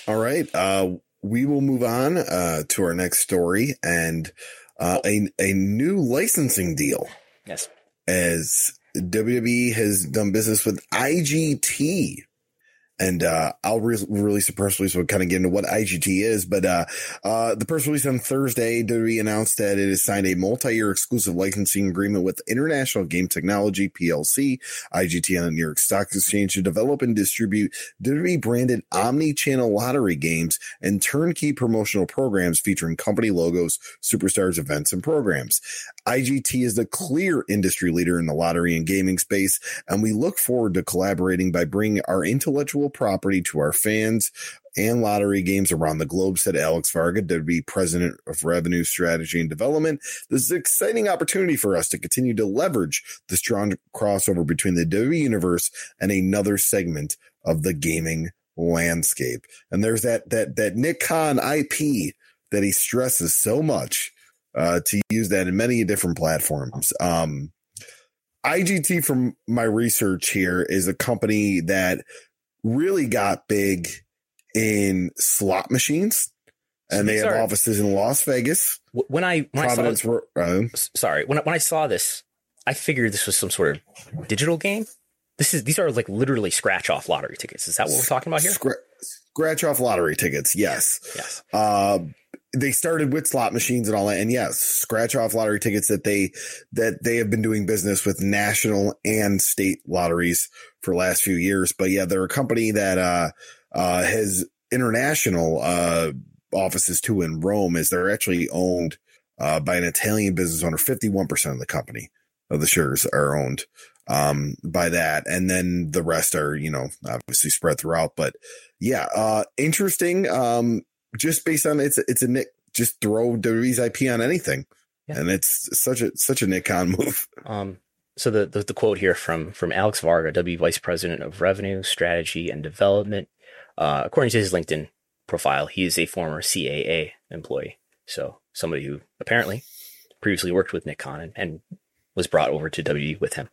All right. Uh, we will move on uh, to our next story and uh, a, a new licensing deal. Yes. As WWE has done business with IGT and uh, I'll re- release a press release. We'll kind of get into what IGT is, but uh, uh, the press release on Thursday, WWE announced that it has signed a multi-year exclusive licensing agreement with International Game Technology PLC, IGT on the New York Stock Exchange to develop and distribute WWE branded omni-channel lottery games and turnkey promotional programs featuring company logos, superstars, events, and programs. IGT is the clear industry leader in the lottery and gaming space, and we look forward to collaborating by bringing our intellectual property to our fans and lottery games around the globe, said Alex Varga, WWE President of Revenue Strategy and Development. This is an exciting opportunity for us to continue to leverage the strong crossover between the WWE universe and another segment of the gaming landscape. And there's that that that Nick Khan IP that he stresses so much uh, to use that in many different platforms. Um, IGT, from my research here, is a company that really got big in slot machines, and they sorry. have offices in Las Vegas. When I when Providence, I saw, uh, sorry, when when I saw this, I figured this was some sort of digital game. This is these are like literally scratch off lottery tickets. Is that what we're talking about here? Scra- scratch off lottery tickets. Yes. Yes. Uh, they started with slot machines and all that, and yes, scratch off lottery tickets that they that they have been doing business with national and state lotteries for last few years. But yeah, they're a company that uh, uh, has international uh, offices too in Rome, Is they're actually owned uh, by an Italian business owner. Fifty one percent of the company of the shares are owned um, by that, and then the rest are you know obviously spread throughout. But yeah, uh, interesting. Um, just based on it's it's a Nick just throw WWE's IP on anything, Yeah. and it's such a such a Nick Khan move. Um, so the, the the quote here from from Alex Varga, W Vice President of Revenue, Strategy, and Development, uh, according to his LinkedIn profile, he is a former CAA employee. So somebody who apparently previously worked with Nick Khan and, and was brought over to WWE with him.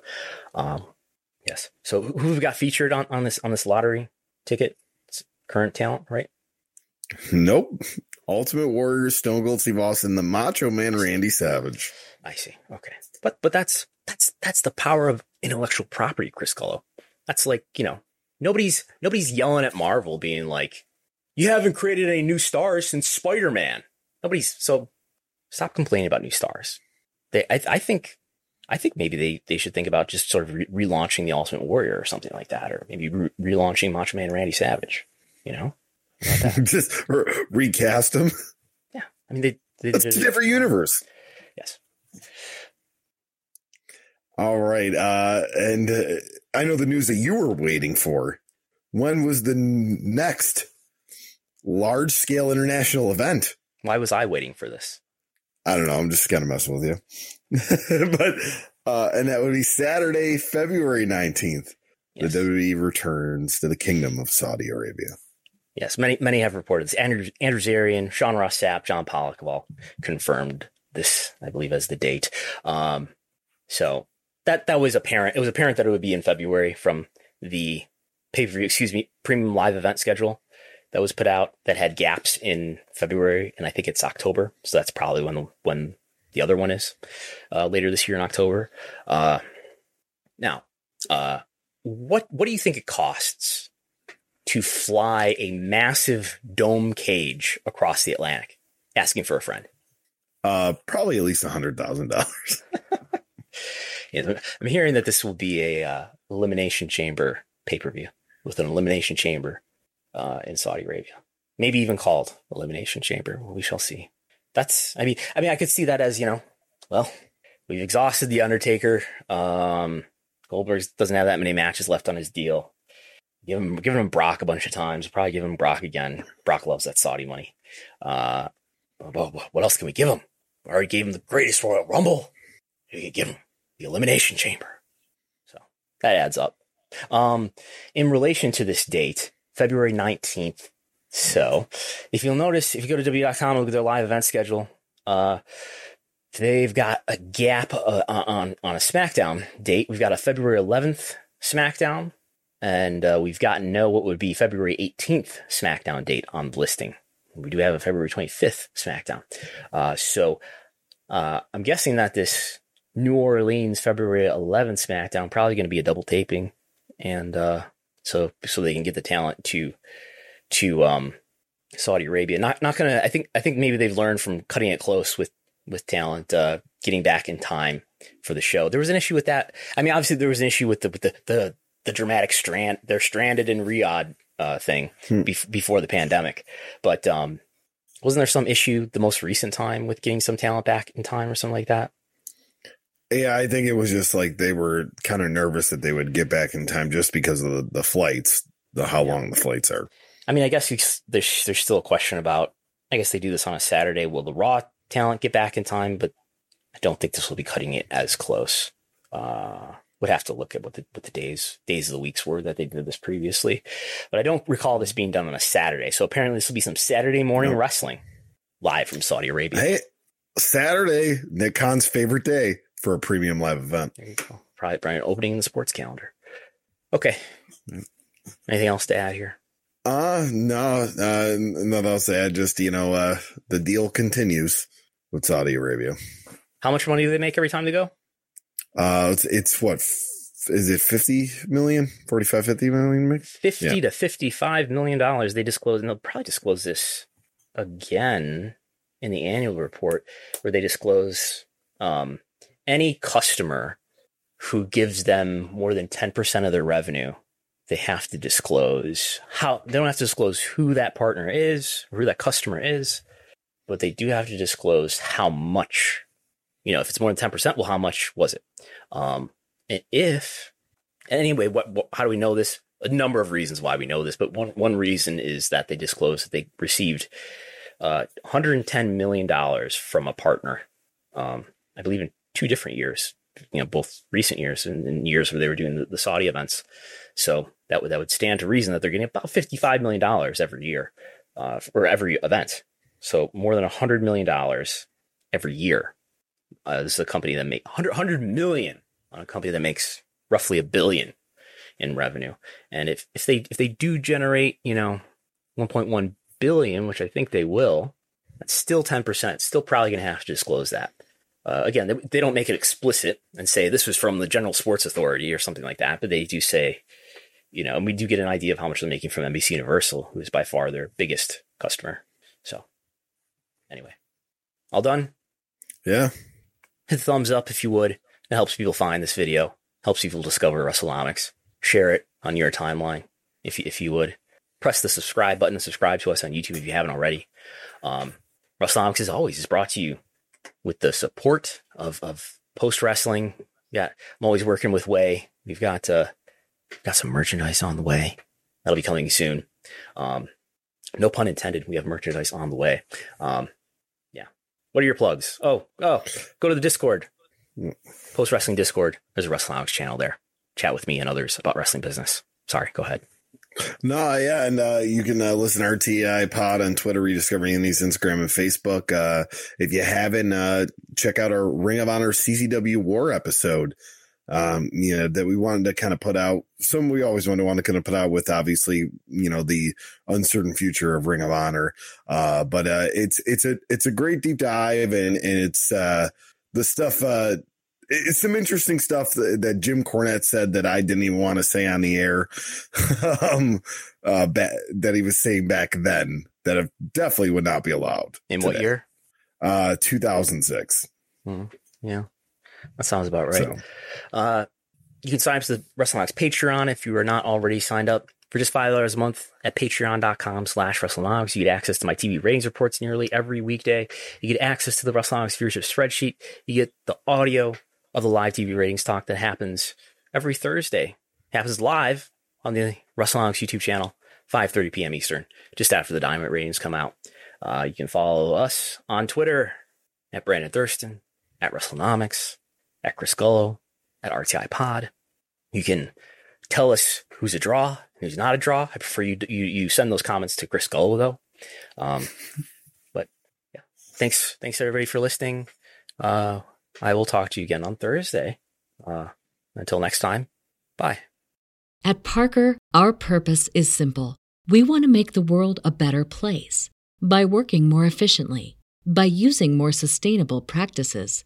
Um, yes. So who we've got featured on, on this on this lottery ticket? It's current talent, right? Nope. Ultimate Warrior, Stone Cold Steve Austin, the Macho Man Randy Savage. I see. Okay. But but that's that's that's the power of intellectual property, Chris Gullo. That's like, you know, nobody's nobody's yelling at Marvel being like, You haven't created any new stars since Spider-Man. Nobody's so stop complaining about new stars. They I, I think I think maybe they, they should think about just sort of re- relaunching the Ultimate Warrior or something like that, or maybe re- relaunching Macho Man Randy Savage. You know, just re- recast them. yeah. I mean, they, they It's a different universe. Yes. All right. Uh, and uh, I know the news that you were waiting for. When was the n- next large scale international event? Why was I waiting for this? I don't know. I'm just kind of messing with you. but, uh, and that would be Saturday, February 19th. Yes. The WWE returns to the kingdom of Saudi Arabia. Yes, many many have reported this. Andrew, Andrew Zarian, Sean Ross Sapp, John Pollock have all confirmed this, I believe, as the date. Um, so that that was apparent. It was apparent that it would be in February from the pay per view, excuse me, premium live event schedule that was put out that had gaps in February, and I think it's October. So that's probably when when the other one is uh, later this year in October. Uh, now, uh, what what do you think it costs to fly a massive dome cage across the Atlantic, asking for a friend. Uh, probably at least a hundred thousand dollars. I'm hearing that this will be a uh, elimination chamber pay per view with an elimination chamber uh, in Saudi Arabia, maybe even called elimination chamber. We shall see. That's, I mean, I mean, I could see that as you know, well, we've exhausted the Undertaker. Um, Goldberg doesn't have that many matches left on his deal. Give him, giving him Brock a bunch of times. Probably give him Brock again. Brock loves that Saudi money. Uh, what else can we give him? We already gave him the greatest Royal Rumble. We could give him the Elimination Chamber. So that adds up. Um, in relation to this date, February 19th. So if you'll notice, if you go to W.com, look at their live event schedule, uh, they've got a gap uh, on, on a SmackDown date. We've got a February 11th SmackDown, and uh, we've gotten no what would be February 18th SmackDown date on the listing. We do have a February 25th SmackDown. Uh, so uh, I'm guessing that this New Orleans February 11th SmackDown probably going to be a double taping, and uh, so so they can get the talent to to um, Saudi Arabia. Not not gonna. I think I think maybe they've learned from cutting it close with with talent, uh, getting back in time for the show. There was an issue with that. I mean, obviously there was an issue with the with the the, the dramatic strand. They're stranded in Riyadh uh, thing Hmm. bef- before the pandemic, but um, wasn't there some issue the most recent time with getting some talent back in time or something like that? Yeah, I think it was just like they were kind of nervous that they would get back in time just because of the, the flights, the how long the flights are. I mean, I guess there's there's still a question about. I guess they do this on a Saturday. Will the Raw talent get back in time? But I don't think this will be cutting it as close. Uh, would have to look at what the what the days days of the weeks were that they did this previously, but I don't recall this being done on a Saturday. So apparently, this will be some Saturday morning No. wrestling live from Saudi Arabia. Hey, Saturday, Nick Khan's favorite day for a premium live event. There you go. Probably, probably opening in the sports calendar. Okay. Anything else to add here? Uh no, uh, nothing else to add. Just you know, uh, the deal continues with Saudi Arabia. How much money do they make every time they go? Uh, it's, it's what is it 50 million, 45, 50 million? 50 yeah. to 55 million dollars. They disclose, and they'll probably disclose this again in the annual report where they disclose um, any customer who gives them more than 10% of their revenue they have to disclose how they don't have to disclose who that partner is or who that customer is but they do have to disclose how much you know if it's more than 10% well how much was it um, and if anyway what, what how do we know this a number of reasons why we know this but one one reason is that they disclosed that they received uh, 110 million dollars from a partner um, i believe in two different years you know both recent years and, and years where they were doing the, the saudi events so that would that would stand to reason that they're getting about fifty five million dollars every year, uh, or every event. So more than hundred million dollars every year. Uh, this is a company that makes 100, 100 million on a company that makes roughly a billion in revenue. And if if they if they do generate you know 1.1 billion, which I think they will, that's still 10 percent. Still probably going to have to disclose that. Uh, again, they, they, don't make it explicit and say this was from the General Sports Authority or something like that, but they do say you know, and we do get an idea of how much they're making from NBC Universal, who is by far their biggest customer. So, anyway, all done. Yeah. Hit thumbs up if you would. It helps people find this video. Helps people discover WrestleNomics. Share it on your timeline if you, if you would. Press the subscribe button and subscribe to us on YouTube if you haven't already. Um, WrestleNomics, as always, is brought to you with the support of, of post wrestling. Yeah, I'm always working with Way. We've got uh, Got some merchandise on the way. That'll be coming soon. Um, no pun intended. We have merchandise on the way. Um. What are your plugs? Oh, oh, go to the Discord, post wrestling Discord. There's a Wrestling Alex channel there. Chat with me and others about wrestling business. Sorry, go ahead. No, yeah, and uh, you can uh, listen to RDI Pod on Twitter, Rediscovering Indies, Instagram, and Facebook. Uh, if you haven't, uh, check out our Ring of Honor CZW War episode um, you know, that we wanted to kind of put out. Some we always want to want to kind of put out with obviously, you know, the uncertain future of Ring of Honor. Uh, but uh, it's it's a it's a great deep dive and and it's uh, the stuff. Uh, it's some interesting stuff that, that, Jim Cornette said that I didn't even want to say on the air. um, uh, ba- that he was saying back then that definitely would not be allowed. In today. what year? Uh, 2006. Mm, yeah. That sounds about right. So. Uh, you can sign up to the Patreon if you are not already signed up. For just $5 a month at patreon.com slash WrestleNomics, you get access to my TV ratings reports nearly every weekday. You get access to the WrestleNomics viewership spreadsheet. You get the audio of the live TV ratings talk that happens every Thursday. It happens live on the WrestleNomics YouTube channel, 5.30 p.m. Eastern, just after the Dynamite ratings come out. Uh, you can follow us on Twitter at Brandon Thurston, at WrestleNomics, at Chris Gullo, at RDI Pod. You can tell us who's a draw, who's not a draw. I prefer you you, you send those comments to Chris Gullo though. Um, but yeah, thanks thanks everybody for listening. Uh, I will talk to you again on Thursday. Uh, until next time, bye. At Parker, our purpose is simple. We want to make the world a better place by working more efficiently, by using more sustainable practices